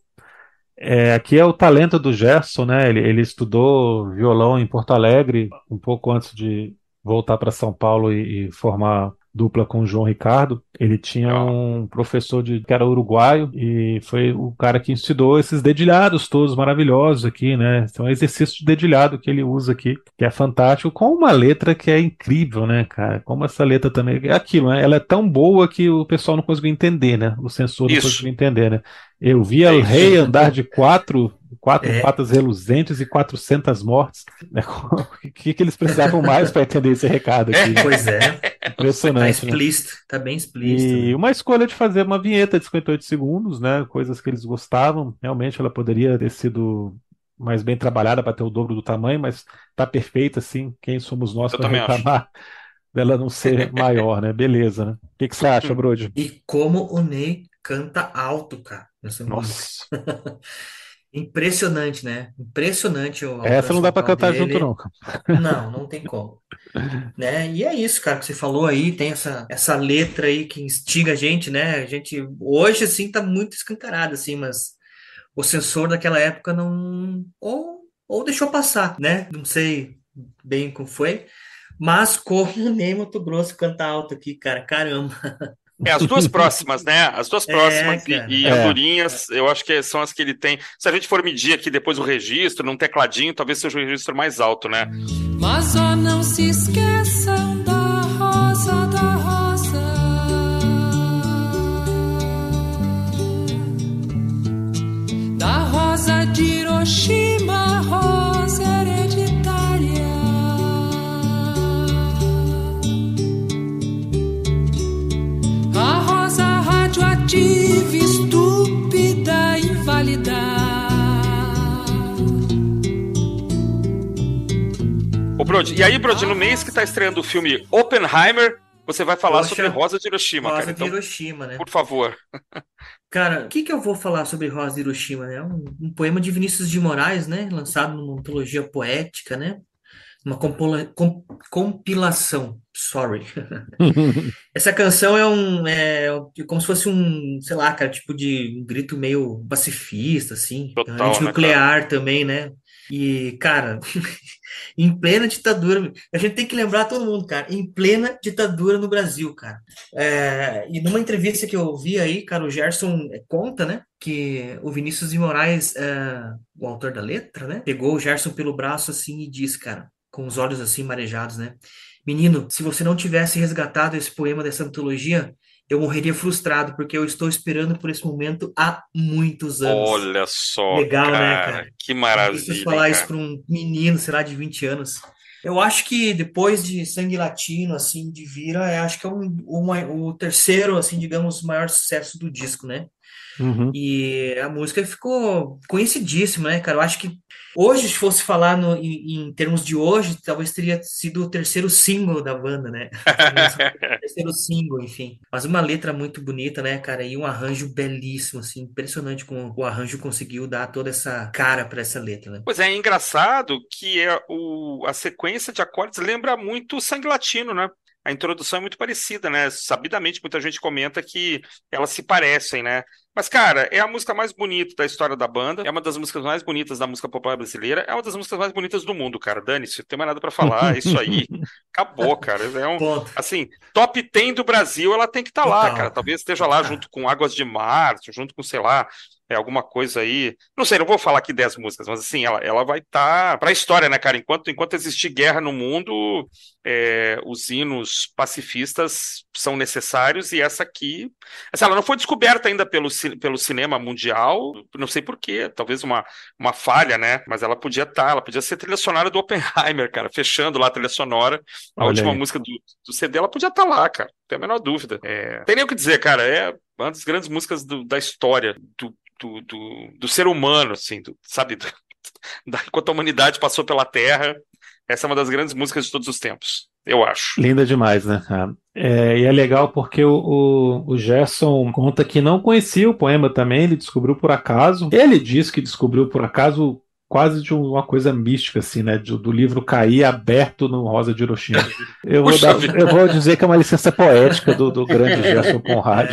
É, aqui é o talento do Gerson, né? Ele, ele estudou violão em Porto Alegre um pouco antes de voltar para São Paulo e, e formar dupla com o João Ricardo, ele tinha um professor de, que era uruguaio e foi o cara que ensinou esses dedilhados todos maravilhosos aqui, né? Então é um exercício de dedilhado que ele usa aqui, que é fantástico, com uma letra que é incrível, né, cara? Como essa letra também é aquilo, né? Ela é tão boa que o pessoal não conseguiu entender, né? O censor não Isso. conseguiu entender, né? Eu vi o rei andar de quatro quatro é. patas reluzentes e 400 mortes. Né? O que, que eles precisavam mais para entender esse recado aqui? Né? Pois é. Impressionante. Tá né? explícito, né? tá bem explícito. E né? uma escolha de fazer uma vinheta de 58 segundos, né? Coisas que eles gostavam. Realmente ela poderia ter sido mais bem trabalhada para ter o dobro do tamanho, mas tá perfeita assim. Quem somos nós para reclamar? dela não ser maior, né? Beleza, né? O que, que você acha, Brody? E como o Ney canta alto, cara. Nossa. Impressionante, né? Impressionante. O, Essa não dá para cantar dele. junto, não. Não, não tem como. né? E é isso, cara, que você falou aí, tem essa, essa letra aí que instiga a gente, né? A gente hoje, assim, tá muito escancarado, assim, mas o sensor daquela época não. Ou, ou deixou passar, né? Não sei bem como foi. Mas como nem Mato Grosso canta alto aqui, cara, caramba. É, as duas próximas, né? As duas é, próximas é, e, e Andorinhas, eu acho que são as que ele tem. Se a gente for medir aqui depois o registro, num tecladinho, talvez seja o registro mais alto, né? Mas ó, não se esqueçam Ô, Brody, e aí, Brody, no mês que tá estreando o filme Oppenheimer, você vai falar Poxa, sobre Rosa de Hiroshima, Rosa cara. Então, de Hiroshima, né? Por favor. Cara, o que, que eu vou falar sobre Rosa de Hiroshima? É um, um poema de Vinícius de Moraes, né? Lançado numa antologia poética, né? uma compilação. Sorry. Essa canção é um. É, como se fosse um, sei lá, cara, tipo de um grito meio pacifista, assim. Total, né, nuclear também, né? E, cara, em plena ditadura, a gente tem que lembrar todo mundo, cara, em plena ditadura no Brasil, cara. É, e numa entrevista que eu vi aí, cara, o Gerson conta, né, que o Vinícius de Moraes, é, o autor da letra, né, pegou o Gerson pelo braço assim e disse, cara, com os olhos assim marejados, né? Menino, se você não tivesse resgatado esse poema dessa antologia, eu morreria frustrado, porque eu estou esperando por esse momento há muitos anos. Olha só, Legal, né, cara, cara? que maravilha, falar hein, isso cara. para um menino, sei lá, de 20 anos. Eu acho que depois de Sangue Latino, assim, de Vira, eu acho que é um, uma- o terceiro, assim, digamos, maior sucesso do disco, né? Uhum. E a música ficou conhecidíssima, né, cara? Eu acho que hoje, se fosse falar no- em, em termos de hoje, talvez teria sido o terceiro single da banda, né? Terceiro single, enfim. Mas uma letra muito bonita, né, cara? E um arranjo belíssimo, assim, impressionante como o arranjo conseguiu dar toda essa cara para essa letra, né? Pois é, é engraçado que é o, a sequência de acordes lembra muito o Sangue Latino, né? A introdução é muito parecida, né? Sabidamente, muita gente comenta que elas se parecem, né? Mas, cara, é a música mais bonita da história da banda, é uma das músicas mais bonitas da música popular brasileira, é uma das músicas mais bonitas do mundo, cara. Dane-se, não tem mais nada pra falar, é isso aí. Acabou, cara. É um, Ponto. assim, top 10 do Brasil, ela tem que estar lá, Total. cara. Talvez esteja lá junto com Águas de Março, junto com, sei lá, é alguma coisa aí. Não sei, não vou falar aqui 10 músicas, mas assim, ela, ela vai estar pra história, né, cara? Enquanto, enquanto existir guerra no mundo, é, os hinos pacifistas são necessários e essa aqui, assim, ela não foi descoberta ainda pelo, pelo cinema mundial, não sei por quê, talvez uma, uma falha, né? Mas ela podia estar, ela podia ser trilha sonora do Oppenheimer, cara, fechando lá a trilha sonora. A Olha última aí. música do, do CD, ela podia estar lá, cara, não tem a menor dúvida. É, tem nem o que dizer, cara, é uma das grandes músicas do- da história do, do, do, do ser humano, assim, do- sabe? Do, da, enquanto a humanidade passou pela Terra, essa é uma das grandes músicas de todos os tempos, eu acho. Linda demais, né? É, e é legal porque o, o, o Gerson conta que não conhecia o poema também, ele descobriu por acaso. Ele diz que descobriu por acaso quase de uma coisa mística, assim, né? Do, do livro cair aberto no Rosa de Hiroshima. Eu vou, dar- eu vou dizer que é uma licença poética do, do grande Gerson Conrad.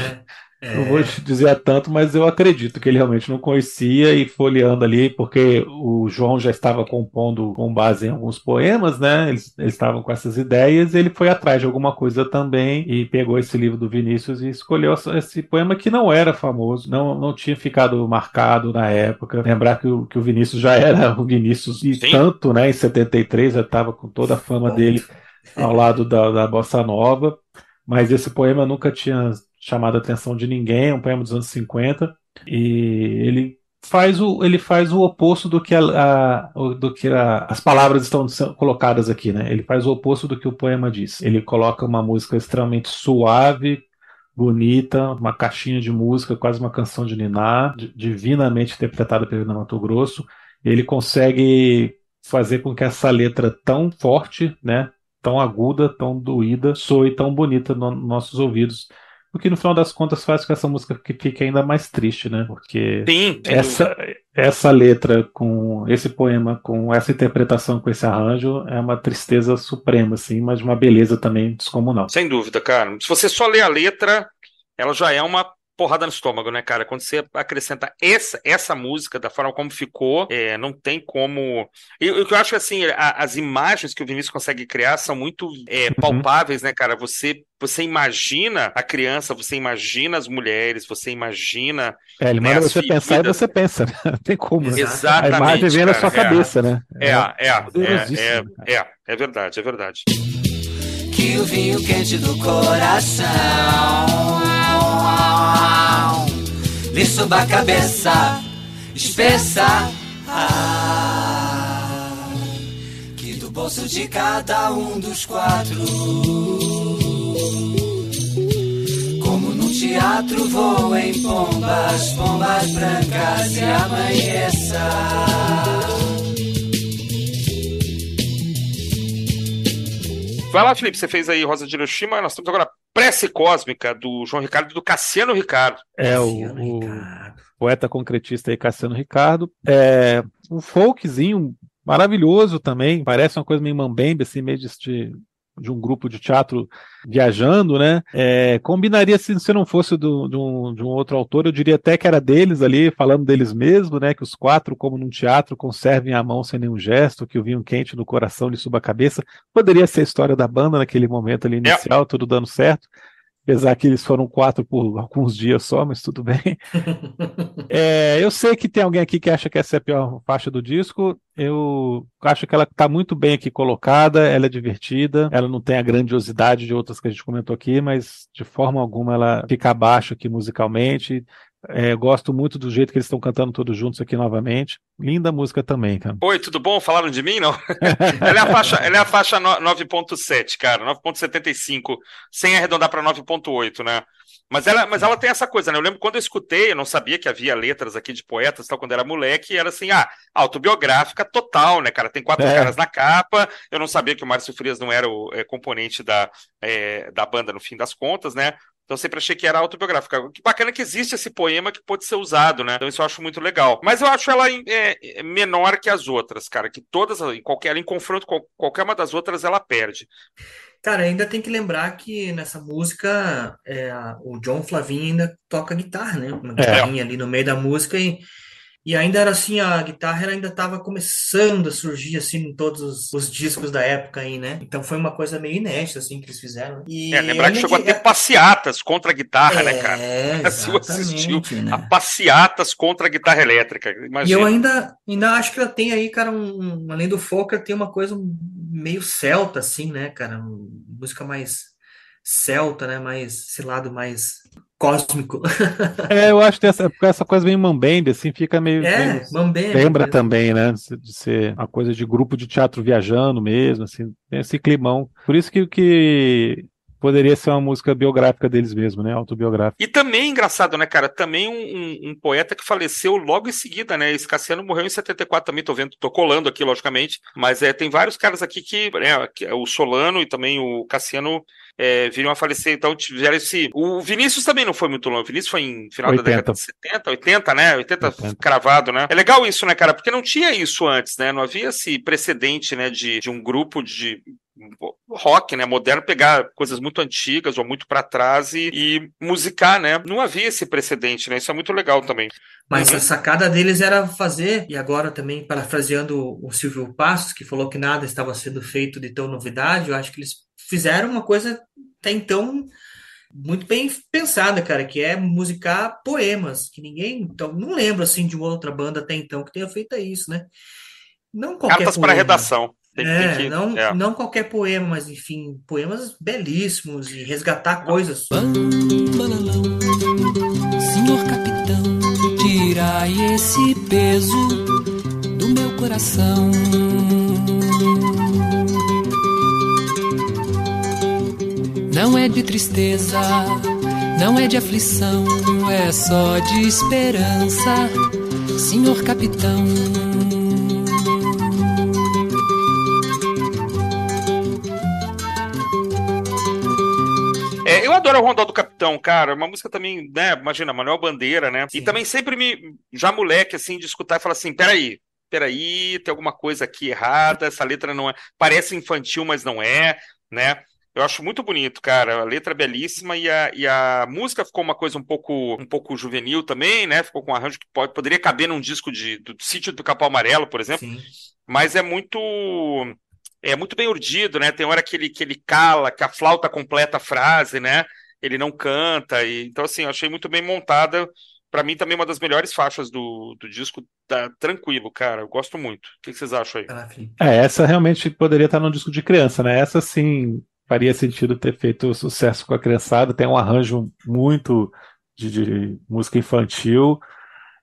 É, Não vou te dizer tanto, mas eu acredito que ele realmente não conhecia e folheando ali, porque o João já estava compondo com base em alguns poemas, né? Eles, eles estavam com essas ideias, e ele foi atrás de alguma coisa também e pegou esse livro do Vinícius e escolheu esse poema que não era famoso, não, não tinha ficado marcado na época. Lembrar que o, que o Vinícius já era o Vinícius e Sim. tanto, né? Em 73 já estava com toda a fama dele ao lado da, da Bossa Nova, mas esse poema nunca tinha chamado a atenção de ninguém, é um poema dos anos 50, e ele faz o, ele faz o oposto do que, a, a- do que a- as palavras estão colocadas aqui, né? Ele faz o oposto do que o poema diz. Ele coloca uma música extremamente suave, bonita, uma caixinha de música, quase uma canção de Niná, di- divinamente interpretada pelo Renan Mato Grosso. Ele consegue fazer com que essa letra tão forte, né, tão aguda, tão doída, soe tão bonita no- nos nossos ouvidos. O que no final das contas faz com que essa música que fique ainda mais triste, né? Porque Sim, essa, essa letra com esse poema, com essa interpretação, com esse arranjo, é uma tristeza suprema, assim, mas de uma beleza também descomunal. Sem dúvida, cara. Se você só lê a letra, ela já é uma porrada no estômago, né, cara? Quando você acrescenta essa, essa música da forma como ficou, é, não tem como. E o que eu acho assim, a- as imagens que o Vinícius consegue criar são muito é, palpáveis, né, cara? Você, você imagina a criança, você imagina as mulheres, você imagina. É, ele Né, manda as você pensar e você pensa, né? Não tem como. né? Exatamente. A imagem vem na sua cara, é. cabeça, né? É, é, é, é, cara. é, é verdade, é verdade. que o vinho quente do coração lhe suba a cabeça espessa. Ah, que do bolso de cada um dos quatro, como num teatro voem pombas, pombas brancas e amanheça. Vai lá, Felipe, você fez aí Rosa de Hiroshima, nós temos agora Prece Cósmica do João Ricardo e do Cassiano Ricardo. É, o, o Ricardo. poeta concretista aí, Cassiano Ricardo. É um folkzinho maravilhoso também, parece uma coisa meio mambembe, assim, meio de, de, de um grupo de teatro viajando, né? É, combinaria se, se não fosse do, de, um, de um outro autor, eu diria até que era deles ali, falando deles mesmo, né? Que os quatro, como num teatro, conservem a mão sem nenhum gesto, que o vinho quente no coração lhe suba a cabeça. Poderia ser a história da banda naquele momento ali inicial, tudo dando certo. Apesar que eles foram quatro por alguns dias só, mas tudo bem. É, eu sei que tem alguém aqui que acha que essa é a pior faixa do disco. Eu acho que ela está muito bem aqui colocada, ela é divertida, ela não tem a grandiosidade de outras que a gente comentou aqui, mas de forma alguma ela fica abaixo aqui musicalmente. É, gosto muito do jeito que eles estão cantando todos juntos aqui novamente. Linda música também, cara. Oi, tudo bom? Falaram de mim, não? ela, é a faixa, ela é a faixa 9.7, cara, 9.75, sem arredondar para 9.8, né? Mas ela, mas ela tem essa coisa, né? Eu lembro quando eu escutei, eu não sabia que havia letras aqui de poetas, tal, quando era moleque, e era assim, ah, autobiográfica total, né, cara? Tem quatro é. caras na capa. Eu não sabia que o Márcio Frias não era o é, componente da, é, da banda no fim das contas, né? Então eu sempre achei que era autobiográfica. Que bacana que existe esse poema que pode ser usado, né? Então isso eu acho muito legal. Mas eu acho ela é, é menor que as outras, cara. Que todas, em qualquer, em confronto com qualquer uma das outras, ela perde. Cara, ainda tem que lembrar que nessa música é, o John Flavinho ainda toca guitarra, né? Uma é. guitarrinha ali no meio da música e e ainda era assim, a guitarra ainda estava começando a surgir assim em todos os, os, discos da época aí, né? Então foi uma coisa meio inédita assim que eles fizeram. E é, lembrar que chegou que... a ter passeatas contra a guitarra, é, né, cara? É, você assistiu né? a passeatas contra a guitarra elétrica. Imagina. E eu ainda, ainda acho que ela tem aí, cara, um, além do folk, tem uma coisa meio celta, assim, né, cara? Música mais celta, né? Mais, esse lado mais cósmico. É, eu acho que essa, essa coisa meio mambembe, assim, fica meio. É, meio, mambembe. Lembra mesmo. também, né? De ser uma coisa de grupo de teatro viajando mesmo, assim, tem esse climão. Por isso que, que poderia ser uma música biográfica deles mesmo, né? Autobiográfica. E também, engraçado, né, cara? Também um, um, um, poeta que faleceu logo em seguida, né? Esse Cassiano morreu em 74 também, tô vendo, tô colando aqui, logicamente. Mas é, tem vários caras aqui que, né, o Solano e também o Cassiano é, viriam a falecer, então tiveram esse. O Vinícius também não foi muito longe. O Vinícius foi em final 80. da década de 70, 80, né? 80, 80, cravado, né? É legal isso, né, cara? Porque não tinha isso antes, né? Não havia esse precedente, né, de, de um grupo de rock, né, moderno, pegar coisas muito antigas ou muito para trás e, e, musicar, né? Não havia esse precedente, né? Isso é muito legal também. Mas uhum. a sacada deles era fazer, e agora também parafraseando o Silvio Passos, que falou que nada estava sendo feito de tão novidade, eu acho que eles fizeram uma coisa até então muito bem pensada, cara, que é musicar poemas, que ninguém, então, não lembro assim de uma outra banda até então que tenha feito isso, né? Não qualquer Cartas para redação. Tem, é, tem que, não, é. não qualquer poema, mas enfim, poemas belíssimos e resgatar coisas. Senhor capitão, tirai esse peso do meu coração. Não é de tristeza, não é de aflição, é só de esperança, senhor capitão. É, eu adoro o Rondó do Capitão, cara. Uma música também, né? Imagina, Manuel Bandeira, né? Sim. E também sempre me, já moleque, assim, de escutar e falar assim: peraí, peraí, tem alguma coisa aqui errada, essa letra não é. Parece infantil, mas não é, né? Eu acho muito bonito, cara. A letra é belíssima e a, e a música ficou uma coisa um pouco, um pouco juvenil também, né? Ficou com um arranjo que pode, poderia caber num disco de, do, do Sítio do Capão Amarelo, por exemplo. Sim. Mas é muito é muito bem urdido, né? Tem hora que ele, que ele cala, que a flauta completa a frase, né? Ele não canta. E, então, assim, eu achei muito bem montada. Para mim, também uma das melhores faixas do, do disco. Tá tranquilo, cara. Eu gosto muito. O que vocês acham aí? É, essa realmente poderia estar no disco de criança, né? Essa, sim, faria sentido ter feito sucesso com a criançada. Tem um arranjo muito de, de música infantil.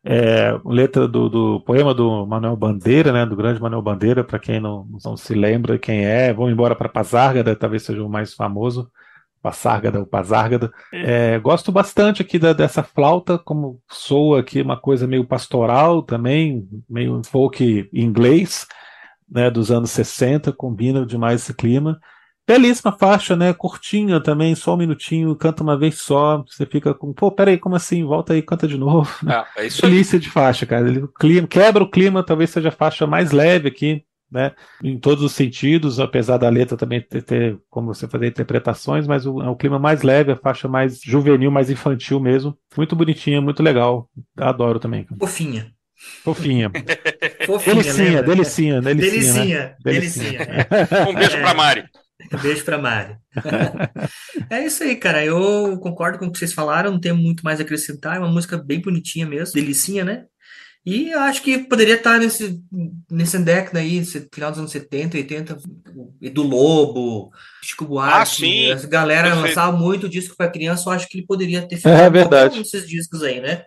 É, letra do, do, poema do Manuel Bandeira, né, do grande Manuel Bandeira, para quem não, não, se lembra quem é, vamos embora para Pazárgada, talvez seja o mais famoso, Passárgada ou Pazárgada. É, gosto bastante aqui da, dessa flauta, como soa aqui uma coisa meio pastoral também, meio folk inglês, né, dos anos 60, combina demais esse clima. Belíssima faixa, né? Curtinha também, só um minutinho, canta uma vez só. Você fica com, pô, peraí, como assim? Volta aí, canta de novo. Ah, é isso Delícia aí. de faixa, cara. Ele clima, quebra o clima, talvez seja a faixa mais leve aqui, né? Em todos os sentidos, apesar da letra também ter, ter como você fazer interpretações, mas o, é o clima mais leve, a faixa mais juvenil, mais infantil mesmo. Muito bonitinha, muito legal. Adoro também. Fofinha. Fofinha. Fofinha delicinha, delicinha, delicinha, delicinha, né? delicinha. delicinha. um beijo é. pra Mari. Beijo pra Mari. é isso aí, cara. Eu concordo com o que vocês falaram, não tenho muito mais a acrescentar. É uma música bem bonitinha mesmo, delicinha, né? E eu acho que poderia estar nesse, nesse década aí, final dos anos 70, 80, do Lobo, Chico Buarque. Ah, sim. As galera Perfeito. lançava muito disco para criança, eu acho que ele poderia ter É verdade. esses discos aí, né?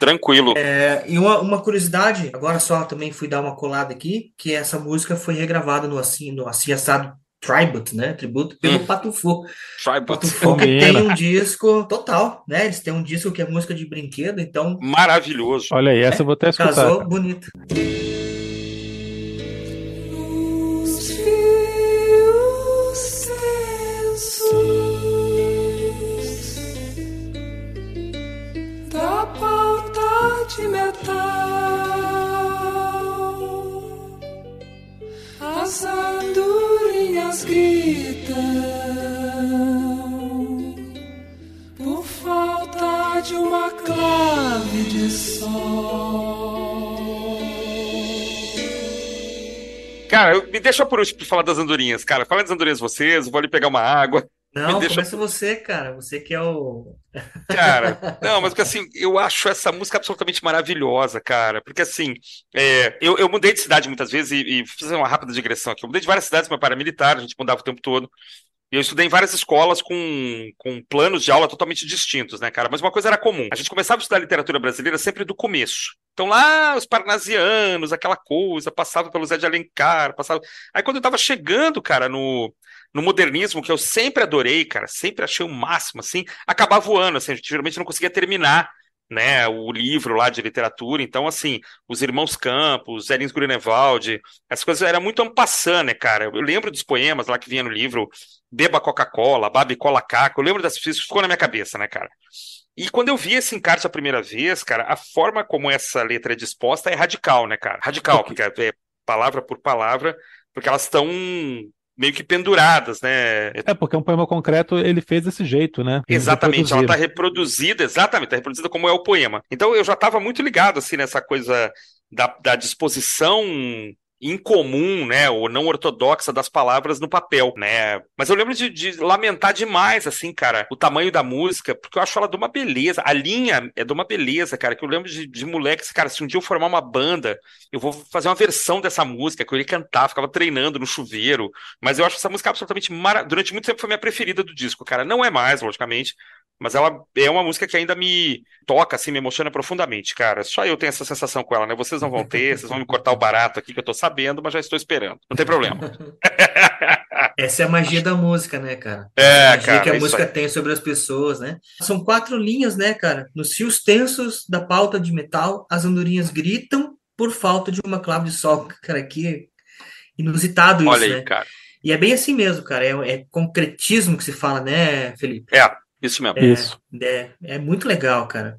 Tranquilo. É, e uma, uma curiosidade, agora só também fui dar uma colada aqui, que essa música foi regravada no assim, no assim assado Tribute, né? Tributo pelo Hum. Patufu. Tribute. Patufu que tem um disco total, né? Eles têm um disco que é música de brinquedo, então Maravilhoso. Olha aí, essa eu vou até escutar. casou bonito. Os fios censos da pauta de metal, gritam por falta de uma clave de sol. Cara, me deixa por último pra falar das andorinhas, cara. Fala das andorinhas vocês, vou ali pegar uma água. Não, deixa- começa você, cara. Você que é o. Cara, não, mas porque assim, eu acho essa música absolutamente maravilhosa, cara. Porque assim, é, eu, eu mudei de cidade muitas vezes e, e fiz uma rápida digressão aqui. Eu mudei de várias cidades, meu pai era militar, a gente mudava o tempo todo. E eu estudei em várias escolas com, com planos de aula totalmente distintos, né, cara? Mas uma coisa era comum. A gente começava a estudar literatura brasileira sempre do começo. Então lá, os parnasianos, aquela coisa, passava pelo Zé de Alencar, passava. Aí quando eu tava chegando, cara, no, no modernismo, que eu sempre adorei, cara, sempre achei o máximo, assim, acabava o ano, assim, a gente geralmente não conseguia terminar, né, o livro lá de literatura, então, assim, os Irmãos Campos, Zé Lins Grunewald, essas coisas era muito ampassando, né, cara, eu lembro dos poemas lá que vinha no livro, Beba Coca-Cola, Babe Cola Caca, eu lembro das isso ficou na minha cabeça, né, cara. E quando eu vi esse encarte a primeira vez, cara, a forma como essa letra é disposta é radical, né, cara? Radical, porque é palavra por palavra, porque elas estão meio que penduradas, né? É, porque um poema concreto ele fez desse jeito, né? Eles Exatamente, ela está reproduzida, exatamente, está reproduzida como é o poema. Então eu já estava muito ligado assim nessa coisa da, da disposição incomum, né, ou não ortodoxa das palavras no papel, né? Mas eu lembro de, de lamentar demais, assim, cara, o tamanho da música, porque eu acho ela de uma beleza. A linha é de uma beleza, cara, que eu lembro de, de moleques, cara, se um dia eu formar uma banda, eu vou fazer uma versão dessa música, que eu ia cantar, ficava treinando no chuveiro, mas eu acho essa música absolutamente maravilhosa. Durante muito tempo foi minha preferida do disco, cara. Não é mais, logicamente, mas ela é uma música que ainda me toca, assim, me emociona profundamente, cara. Só eu tenho essa sensação com ela, né? Vocês não vão ter, vocês vão me cortar o barato aqui que eu tô sabendo, mas já estou esperando. Não tem problema. Essa é a magia da música, né, cara? É, a magia cara, que a é música aí. tem sobre as pessoas, né? São quatro linhas, né, cara? Nos fios tensos da pauta de metal, as andorinhas gritam por falta de uma clave de sol. Cara, que inusitado isso, Olha aí, né? cara. E é bem assim mesmo, cara. É, é concretismo que se fala, né, Felipe? É, isso mesmo. Isso. É, é muito legal, cara.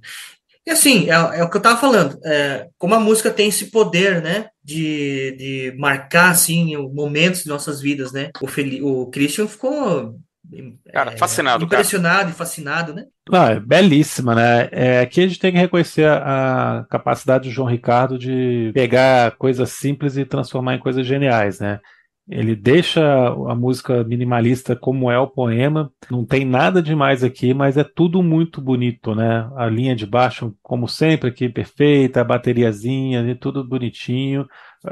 E assim, é, é o que eu tava falando. é, como a música tem esse poder, né? De, de marcar, assim, o- momentos de nossas vidas, né? O, Feli, o Christian ficou Cara, é, fascinado, cara. impressionado e fascinado, né? Ah, é belíssima, né? É, aqui a gente tem que reconhecer a, a capacidade do João Ricardo de pegar coisas simples e transformar em coisas geniais, né? Ele deixa a música minimalista como é o poema, não tem nada demais aqui, mas é tudo muito bonito, né? A linha de baixo, como sempre, aqui perfeita, a bateriazinha, ali, tudo bonitinho.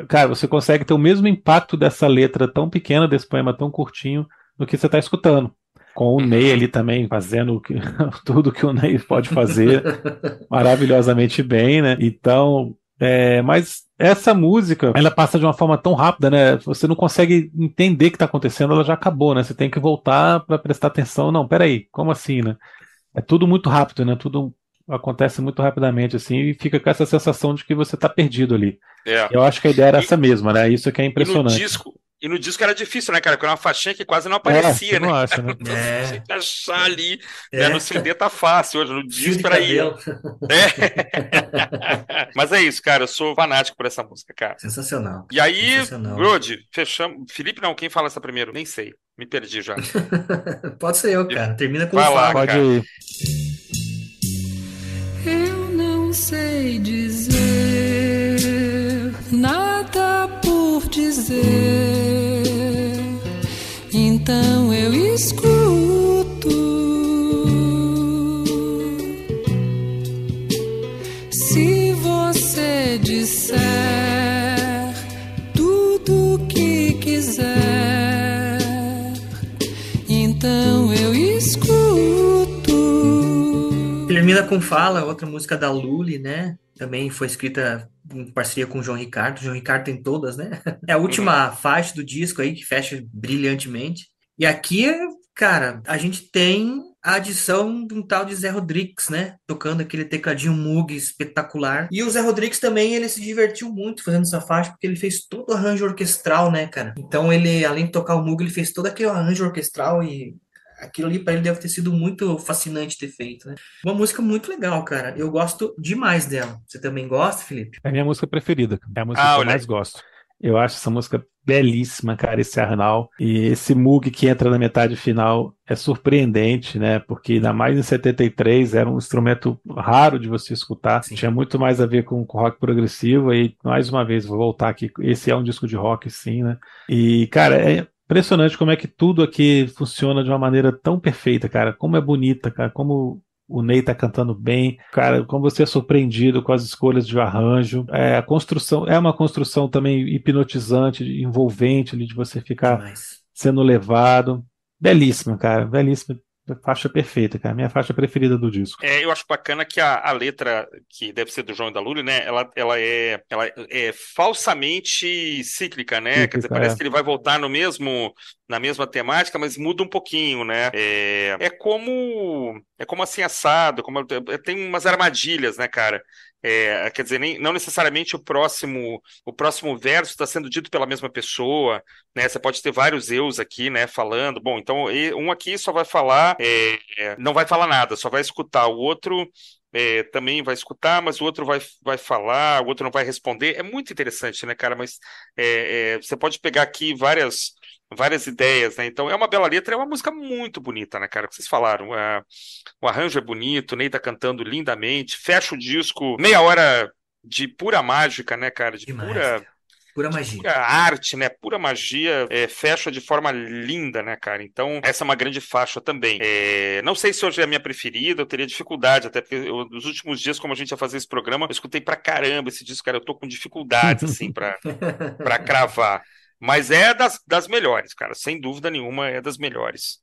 Cara, você consegue ter o mesmo impacto dessa letra tão pequena, desse poema tão curtinho, do que você está escutando com o Ney ali também fazendo que- tudo que o Ney pode fazer maravilhosamente bem, né? Então, é, mas essa música, ela passa de uma forma tão rápida, né? Você não consegue entender o que está acontecendo, ela já acabou, né? Você tem que voltar para prestar atenção. Não, peraí, como assim, né? É tudo muito rápido, né? Tudo acontece muito rapidamente, assim, e fica com essa sensação de que você está perdido ali. É. Eu acho que a ideia era E- essa mesma, né? Isso que é E no impressionante. disco, e no disco era difícil, né, cara? Porque era uma faixinha que quase não É, aparecia, você né? não acha, né? É. você tem que achar ali. É. Né? No CD tá fácil hoje, no disco era aí. É. Mas é isso, cara. Eu sou fanático por essa música, cara. Sensacional. E aí. Brody, fechamos. Felipe não, quem fala essa primeiro? Nem sei. Me perdi já. Pode ser eu, cara. Termina com Vai o lá, Fábio. Pode ir. Eu não sei dizer por dizer. Então eu escuto. Se você disser tudo que quiser, então eu escuto. Termina com Fala, outra música da Lully, né? Também foi escrita em parceria com o João Ricardo. O João Ricardo tem todas, né? É a última faixa do disco aí que fecha brilhantemente. E aqui, cara, a gente tem a adição de um tal de Zé Rodrigues, né? Tocando aquele tecladinho Moog espetacular. E o Zé Rodrigues também, ele se divertiu muito fazendo essa faixa, porque ele fez todo o arranjo orquestral, né, cara? Então ele, além de tocar o Moog, ele fez todo aquele arranjo orquestral e aquilo ali para ele deve ter sido muito fascinante ter feito, né? Uma música muito legal, cara. Eu gosto demais dela. Você também gosta, Felipe? É a minha música preferida. É a música Ah, que eu mais gosto. Eu acho essa música belíssima, cara, esse Arnal. E esse Moog que entra na metade final é surpreendente, né? Porque ainda mais em 73 era um instrumento raro de você escutar. Sim. Tinha muito mais a ver com, com rock progressivo. E mais uma vez, vou voltar aqui. Esse é um disco de rock, sim, né? E, cara, é impressionante como é que tudo aqui funciona de uma maneira tão perfeita, cara. Como é bonita, cara. Como o Ney tá cantando bem, cara, como você é surpreendido com as escolhas de arranjo, é, a construção é uma construção também hipnotizante, envolvente, ali, de você ficar Demais. sendo levado, belíssima, cara, belíssima, faixa perfeita, cara, minha faixa preferida do disco. É, eu acho bacana que a, a letra, que deve ser do João e da Lully, né? Ela, ela, é, ela é falsamente cíclica, né? Quer dizer, Cíclica, parece é. que ele vai voltar no mesmo, na mesma temática, mas muda um pouquinho, né? É, é como é como assim assado, como é- tem umas armadilhas, né, cara? É, quer dizer, nem, não necessariamente o próximo o próximo verso está sendo dito pela mesma pessoa, né? Você pode ter vários eus aqui, né, falando. Bom, então um aqui só vai falar, é, é, não vai falar nada, só vai escutar. O outro é, também vai escutar, mas o outro vai, vai falar, o outro não vai responder. É muito interessante, né, cara? Mas é, é, você pode pegar aqui várias várias ideias, né? Então é uma bela letra, é uma música muito bonita, né, cara? Que vocês falaram. é, o arranjo é bonito, o Ney tá cantando lindamente, fecha o disco, meia hora de pura mágica, né, cara? De Demais. pura cara. Pura magia. pura arte, né? Pura magia, é, fecha de forma linda, né, cara? Então, essa é uma grande faixa também. É, não sei se hoje é a minha preferida, eu teria dificuldade, até porque eu, nos últimos dias, como a gente ia fazer esse programa, eu escutei pra caramba esse disco, cara. Eu tô com dificuldades, assim, pra, pra cravar. Mas é das, das melhores, cara. Sem dúvida nenhuma, é das melhores.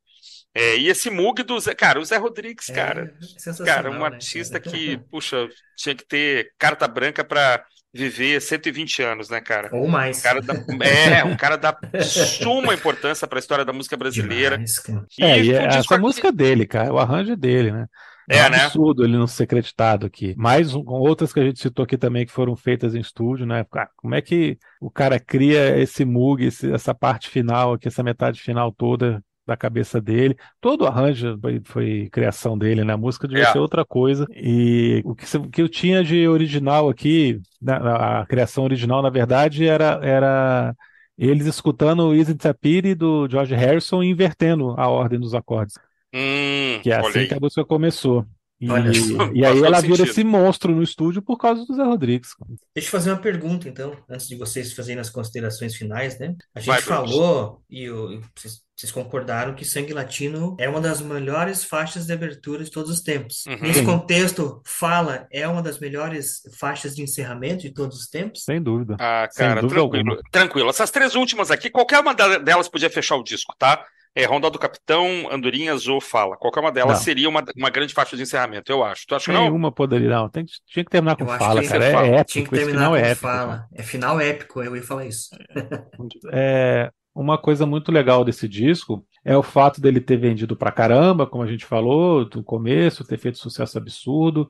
É, e esse Mug do Zé, cara, o Zé Rodrigues, cara. É Cara, um né, artista cara? que, puxa, tinha que ter carta branca pra viver 120 anos, né, cara? Ou mais. Um cara da, é, um cara da suma importância para a história da música brasileira. Demais, cara. É, e é- disco essa música é dele, cara, o arranjo é dele, né? É, um né? absurdo ele não ser creditado aqui. Mais um, outras que a gente citou aqui também que foram feitas em estúdio, né? Cara, como é que o cara cria esse Moog, esse- essa parte final aqui, essa metade final toda da cabeça dele? Todo o arranjo foi, foi criação dele, né? A música devia É. ser outra coisa. E o que, o que eu tinha de original aqui, na- a criação original, na verdade, era, era eles escutando o Easy Tapiri do George Harrison e invertendo a ordem dos acordes. Hum, Que é assim aí. que a música começou. E, Olha só, e aí todo ela vira sentido. esse monstro no estúdio por causa do Zé Rodrigues. Deixa eu fazer uma pergunta, então, antes de vocês fazerem as considerações finais, né? A gente Vai, falou, e o- e vocês, vocês concordaram, que Sangue Latino é uma das melhores faixas de abertura de todos os tempos. Uhum. Nesse Sim. contexto, Fala é uma das melhores faixas de encerramento de todos os tempos? Sem dúvida. Ah, Sem cara, dúvida tranquilo. alguma. Tranquilo. Essas três últimas aqui, qualquer uma delas podia fechar o disco, tá? É, Rondal do Capitão, Andorinhas ou Fala. Qualquer uma delas Não. seria uma, uma grande faixa de encerramento, eu acho. Tu acha que não? Nenhuma poderia, não. Tem, que- tinha que terminar com Eu fala, cara. você fala. É Tinha épico. que terminar final com é épico. Fala. É final épico, eu ia falar isso. É, uma coisa muito legal desse disco é o fato dele ter vendido pra caramba, como a gente falou, do começo, ter feito sucesso absurdo.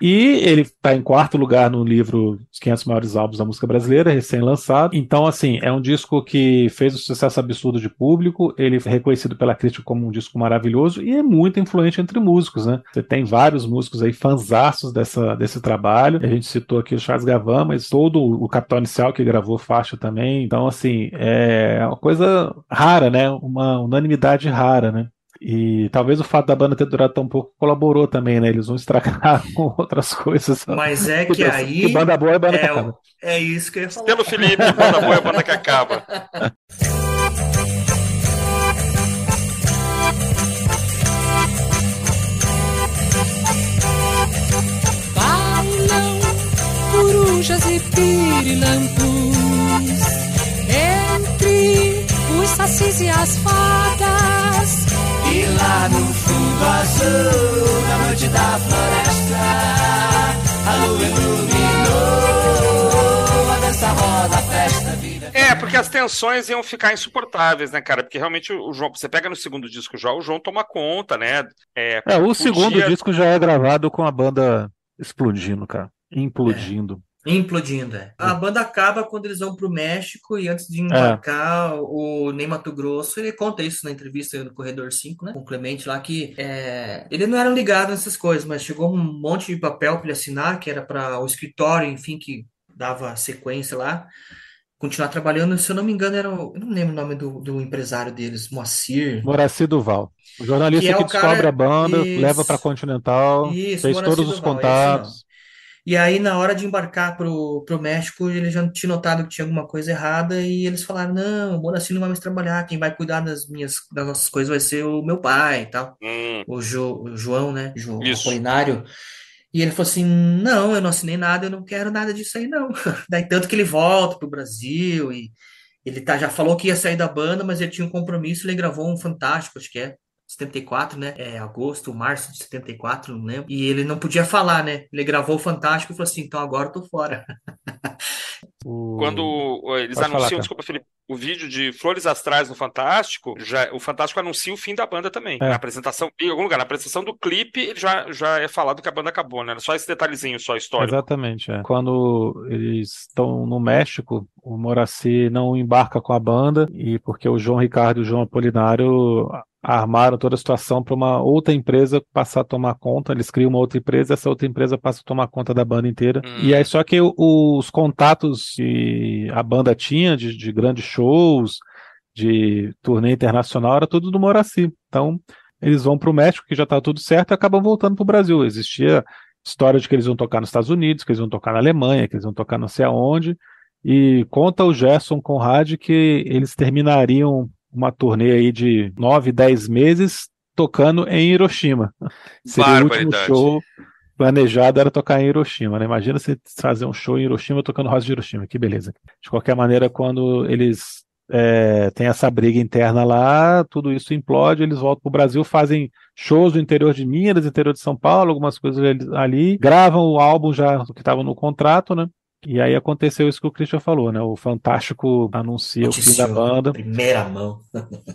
E ele está em quarto lugar no livro Os 500 Maiores Álbuns da Música Brasileira, recém-lançado. Então, assim, é um disco que fez um sucesso absurdo de público, ele foi reconhecido pela crítica como um disco maravilhoso e é muito influente entre músicos, né? Você tem vários músicos aí, fanzaços dessa, desse trabalho. A gente citou aqui o Charles Gavan, mas todo o Capital Inicial que gravou faixa também. Então, assim, é uma coisa rara, né? Uma unanimidade rara, né? E talvez o fato da banda ter durado tão pouco colaborou também, né? Eles vão estragar com outras coisas. Mas é que, aí. Que banda boa é banda é, que acaba. É isso que eu ia falar. Pelo Felipe, banda boa é banda que acaba. Falam corujas e pirilampos entre os sacis e as fadas e lá no fundo azul, na noite da floresta, a lua iluminou a dança roda, a festa, vida. É, porque as tensões iam ficar insuportáveis, né, cara? Porque realmente o João, você pega no segundo disco já, o João toma conta, né? É, É, o podia- segundo disco já é gravado com a banda explodindo, cara. Implodindo. Implodindo, é. A banda acaba quando eles vão pro México e antes de embarcar, o Ney Mato Grosso, ele conta isso na entrevista no Corredor 5, né? Com o Clemente lá, que é, ele não era ligado nessas coisas, mas chegou um monte de papel para ele assinar, que era para o escritório, enfim, que dava sequência lá. Continuar trabalhando, se eu não me engano, era o, eu não lembro o nome do, do empresário deles, Moacir. Moacir Duval. O jornalista Que é que, o descobre cara- a banda, Isso. leva pra Continental, Isso, fez Moacir todos os Duval, é esse contatos. E aí, na hora de embarcar pro, pro México, ele já tinha notado que tinha alguma coisa errada e eles falaram: não, o Moacir não vai mais trabalhar, quem vai cuidar das minhas, das nossas coisas vai ser o meu pai e tal. Hum, O, Jo- o João, né? João Isso. Apolinário. E ele falou assim: não, eu não assinei nada, eu não quero nada disso aí, não. Daí, tanto que ele volta pro Brasil e ele tá, já falou que ia sair da banda, mas ele tinha um compromisso, ele gravou um Fantástico, acho que é. 74, né? É agosto, março de 74, não lembro. E ele não podia falar, né? Ele gravou o Fantástico e falou assim: então agora eu tô fora. Quando eles Pode falar, anunciam, cara. desculpa, Felipe, o vídeo de Flores Astrais no Fantástico, já, o Fantástico anuncia o fim da banda também. É. Na apresentação, em algum lugar, na apresentação do clipe, ele já, já é falado que a banda acabou, né? Só esse detalhezinho, só histórico. Exatamente, é. Quando eles estão no México, o Moraci não embarca com a banda, e porque o João Ricardo e o João Apolinário armaram toda a situação para uma outra empresa passar a tomar conta, eles criam uma outra empresa, essa outra empresa passa a tomar conta da banda inteira. Hum. E aí só que os contatos que a banda tinha de, de grandes shows, de turnê internacional, era tudo do Moraci. Então, eles vão para o México, que já está tudo certo, e acabam voltando para o Brasil. Existia história de que eles vão tocar nos Estados Unidos, que eles vão tocar na Alemanha, que eles vão tocar não sei aonde. E conta o Gerson Conrad que eles terminariam uma turnê aí de nove, dez meses tocando em Hiroshima. Seria o último show planejado era tocar em Hiroshima, né? Imagina você fazer um show em Hiroshima tocando Rosa de Hiroshima, que beleza. De qualquer maneira, quando eles é, têm essa briga interna lá, tudo isso implode, eles voltam para o Brasil, fazem shows no interior de Minas, interior de São Paulo, algumas coisas ali- ali, gravam o álbum já que estava no contrato, né? E aí aconteceu isso que o Christian falou, né? O Fantástico anuncia o fim da Noticiou, banda. Primeira mão.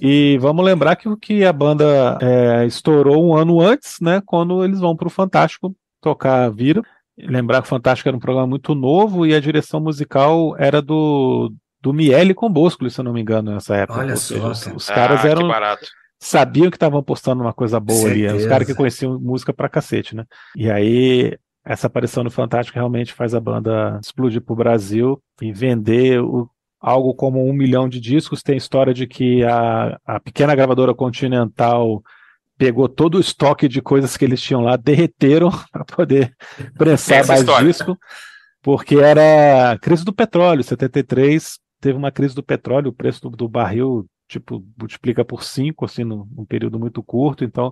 E vamos lembrar que, o- que a banda é, estourou um ano antes, né? Quando eles vão para o Fantástico tocar Vira. Lembrar que o Fantástico era um programa muito novo e a direção musical era do, do Miele com Bosco, se eu não me engano, nessa época. Olha Ou só, seja, os, cara. os caras ah, que eram barato. sabiam que estavam apostando numa coisa boa ali. Os Certeza. caras que conheciam música pra cacete, né? E aí, essa aparição no Fantástico realmente faz a banda explodir pro Brasil e vender o- algo como um milhão de discos. Tem história de que a, a pequena gravadora Continental pegou todo o estoque de coisas que eles tinham lá, derreteram para poder prensar Essa mais história. disco, porque era a crise do petróleo. 73 teve uma crise do petróleo, o preço do, do barril tipo multiplica por 5 assim num, num período muito curto, então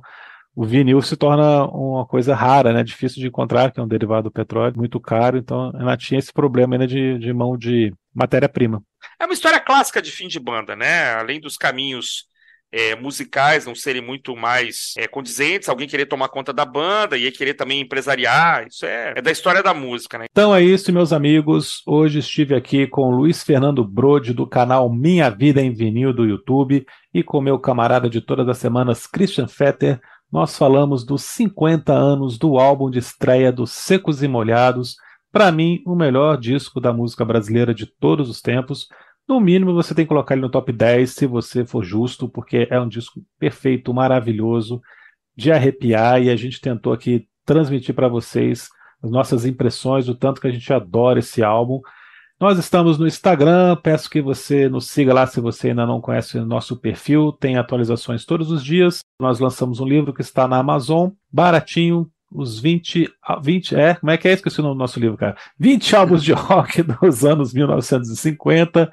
o vinil se torna uma coisa rara, né? Difícil de encontrar, que é um derivado do petróleo, muito caro, então ela tinha esse problema ainda de, de mão de matéria-prima. É uma história clássica de fim de banda, né? Além dos caminhos é, musicais não serem muito mais é, condizentes, alguém querer tomar conta da banda e querer também empresariar, isso é, é da história da música, né? Então é isso, meus amigos. Hoje estive aqui com o Luiz Fernando Brode, do canal Minha Vida em Vinil do YouTube, e com meu camarada de todas as semanas, Christian Fetter. Nós falamos dos 50 anos do álbum de estreia dos Secos e Molhados. Para mim, o melhor disco da música brasileira de todos os tempos. No mínimo, você tem que colocar ele no top 10, se você for justo, porque é um disco perfeito, maravilhoso, de arrepiar, e a gente tentou aqui transmitir para vocês as nossas impressões, o tanto que a gente adora esse álbum. Nós estamos no Instagram, peço que você nos siga lá se você ainda não conhece o nosso perfil, tem atualizações todos os dias. Nós lançamos um livro que está na Amazon, baratinho, os 20, ah, 20 é, como é que é? Esqueci o nome do nosso livro, cara. 20 álbuns de rock dos anos 1950.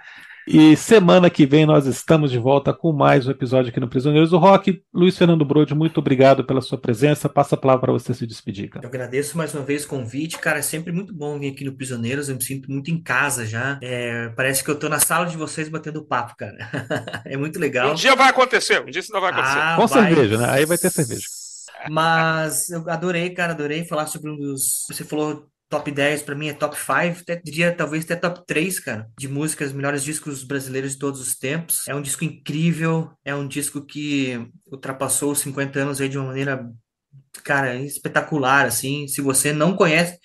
E semana que vem nós estamos de volta com mais um episódio aqui no Prisioneiros do Rock. Luiz Fernando Brode, muito obrigado pela sua presença. Passa a palavra para você se despedir, cara. Eu agradeço mais uma vez o convite, cara. É sempre muito bom vir aqui no Prisioneiros. Eu me sinto muito em casa já. É, parece que eu tô na sala de vocês batendo papo, cara. é muito legal. Um dia vai acontecer, um dia isso não vai acontecer. Ah, com vai... cerveja, né? Aí vai ter cerveja. Mas eu adorei, cara, adorei falar sobre um dos. Você falou top 10, para mim é top 5, até diria talvez até top 3, cara, de músicas, melhores discos brasileiros de todos os tempos. É um disco incrível, é um disco que ultrapassou os 50 anos aí de uma maneira, cara, espetacular, assim. Se você não conhece,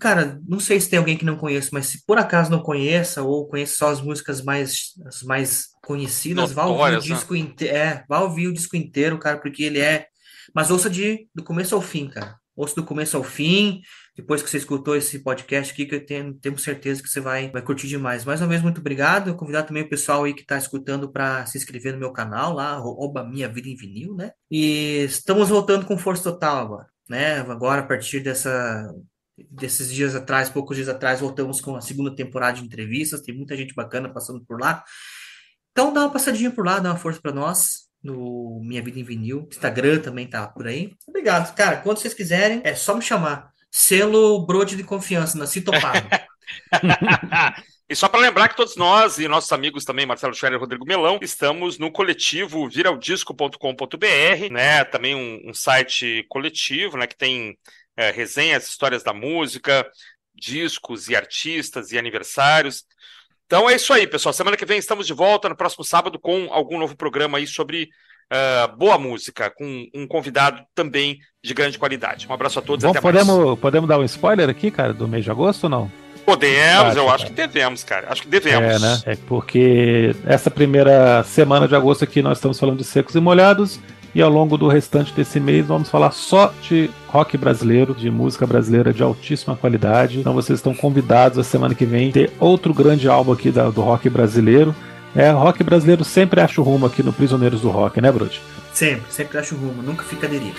cara, não sei se tem alguém que não conhece, mas se por acaso não conheça ou conhece só as músicas mais, as mais conhecidas, vá ouvir o né? disco inteiro, é, vá ouvir o disco inteiro, cara, porque ele é, mas ouça de do começo ao fim, cara. Ouça do começo ao fim, depois que você escutou esse podcast aqui, que eu tenho, tenho certeza que você vai, vai curtir demais. Mais uma vez, muito obrigado. Eu convidar também o pessoal aí que está escutando para se inscrever no meu canal lá, Oba Minha Vida em Vinil, né? E estamos voltando com força total agora, né? Agora, a partir dessa desses dias atrás, poucos dias atrás, voltamos com a segunda temporada de entrevistas. Tem muita gente bacana passando por lá. Então dá uma passadinha por lá, dá uma força para nós no Minha Vida em Vinil. Instagram também tá por aí. Obrigado, cara. Quando vocês quiserem, é só me chamar. Selo Brode de Confiança, nasci topado. E só para lembrar que todos nós e nossos amigos também, Marcelo Scherer e Rodrigo Melão, estamos no coletivo viraldisco.com.br, né? Também um, um, site coletivo, né? Que tem é, resenhas, histórias da música, discos e artistas e aniversários. Então é isso aí, pessoal. Semana que vem estamos de volta no próximo sábado com algum novo programa aí sobre uh, boa música, com um convidado também de grande qualidade. Um abraço a todos Bom, até podemos, mais. Podemos dar um spoiler aqui, cara, do mês de agosto ou não? Podemos, eu acho que devemos, cara. Acho que devemos. É, né? É porque essa primeira semana de agosto aqui nós estamos falando de secos e molhados. E ao longo do restante desse mês vamos falar só de rock brasileiro, de música brasileira de altíssima qualidade. Então vocês estão convidados a semana que vem ter outro grande álbum aqui da, do rock brasileiro. É, rock brasileiro sempre acha o rumo aqui no Prisioneiros do Rock, né, Brody? Sempre, sempre acha o rumo, nunca fica deriva.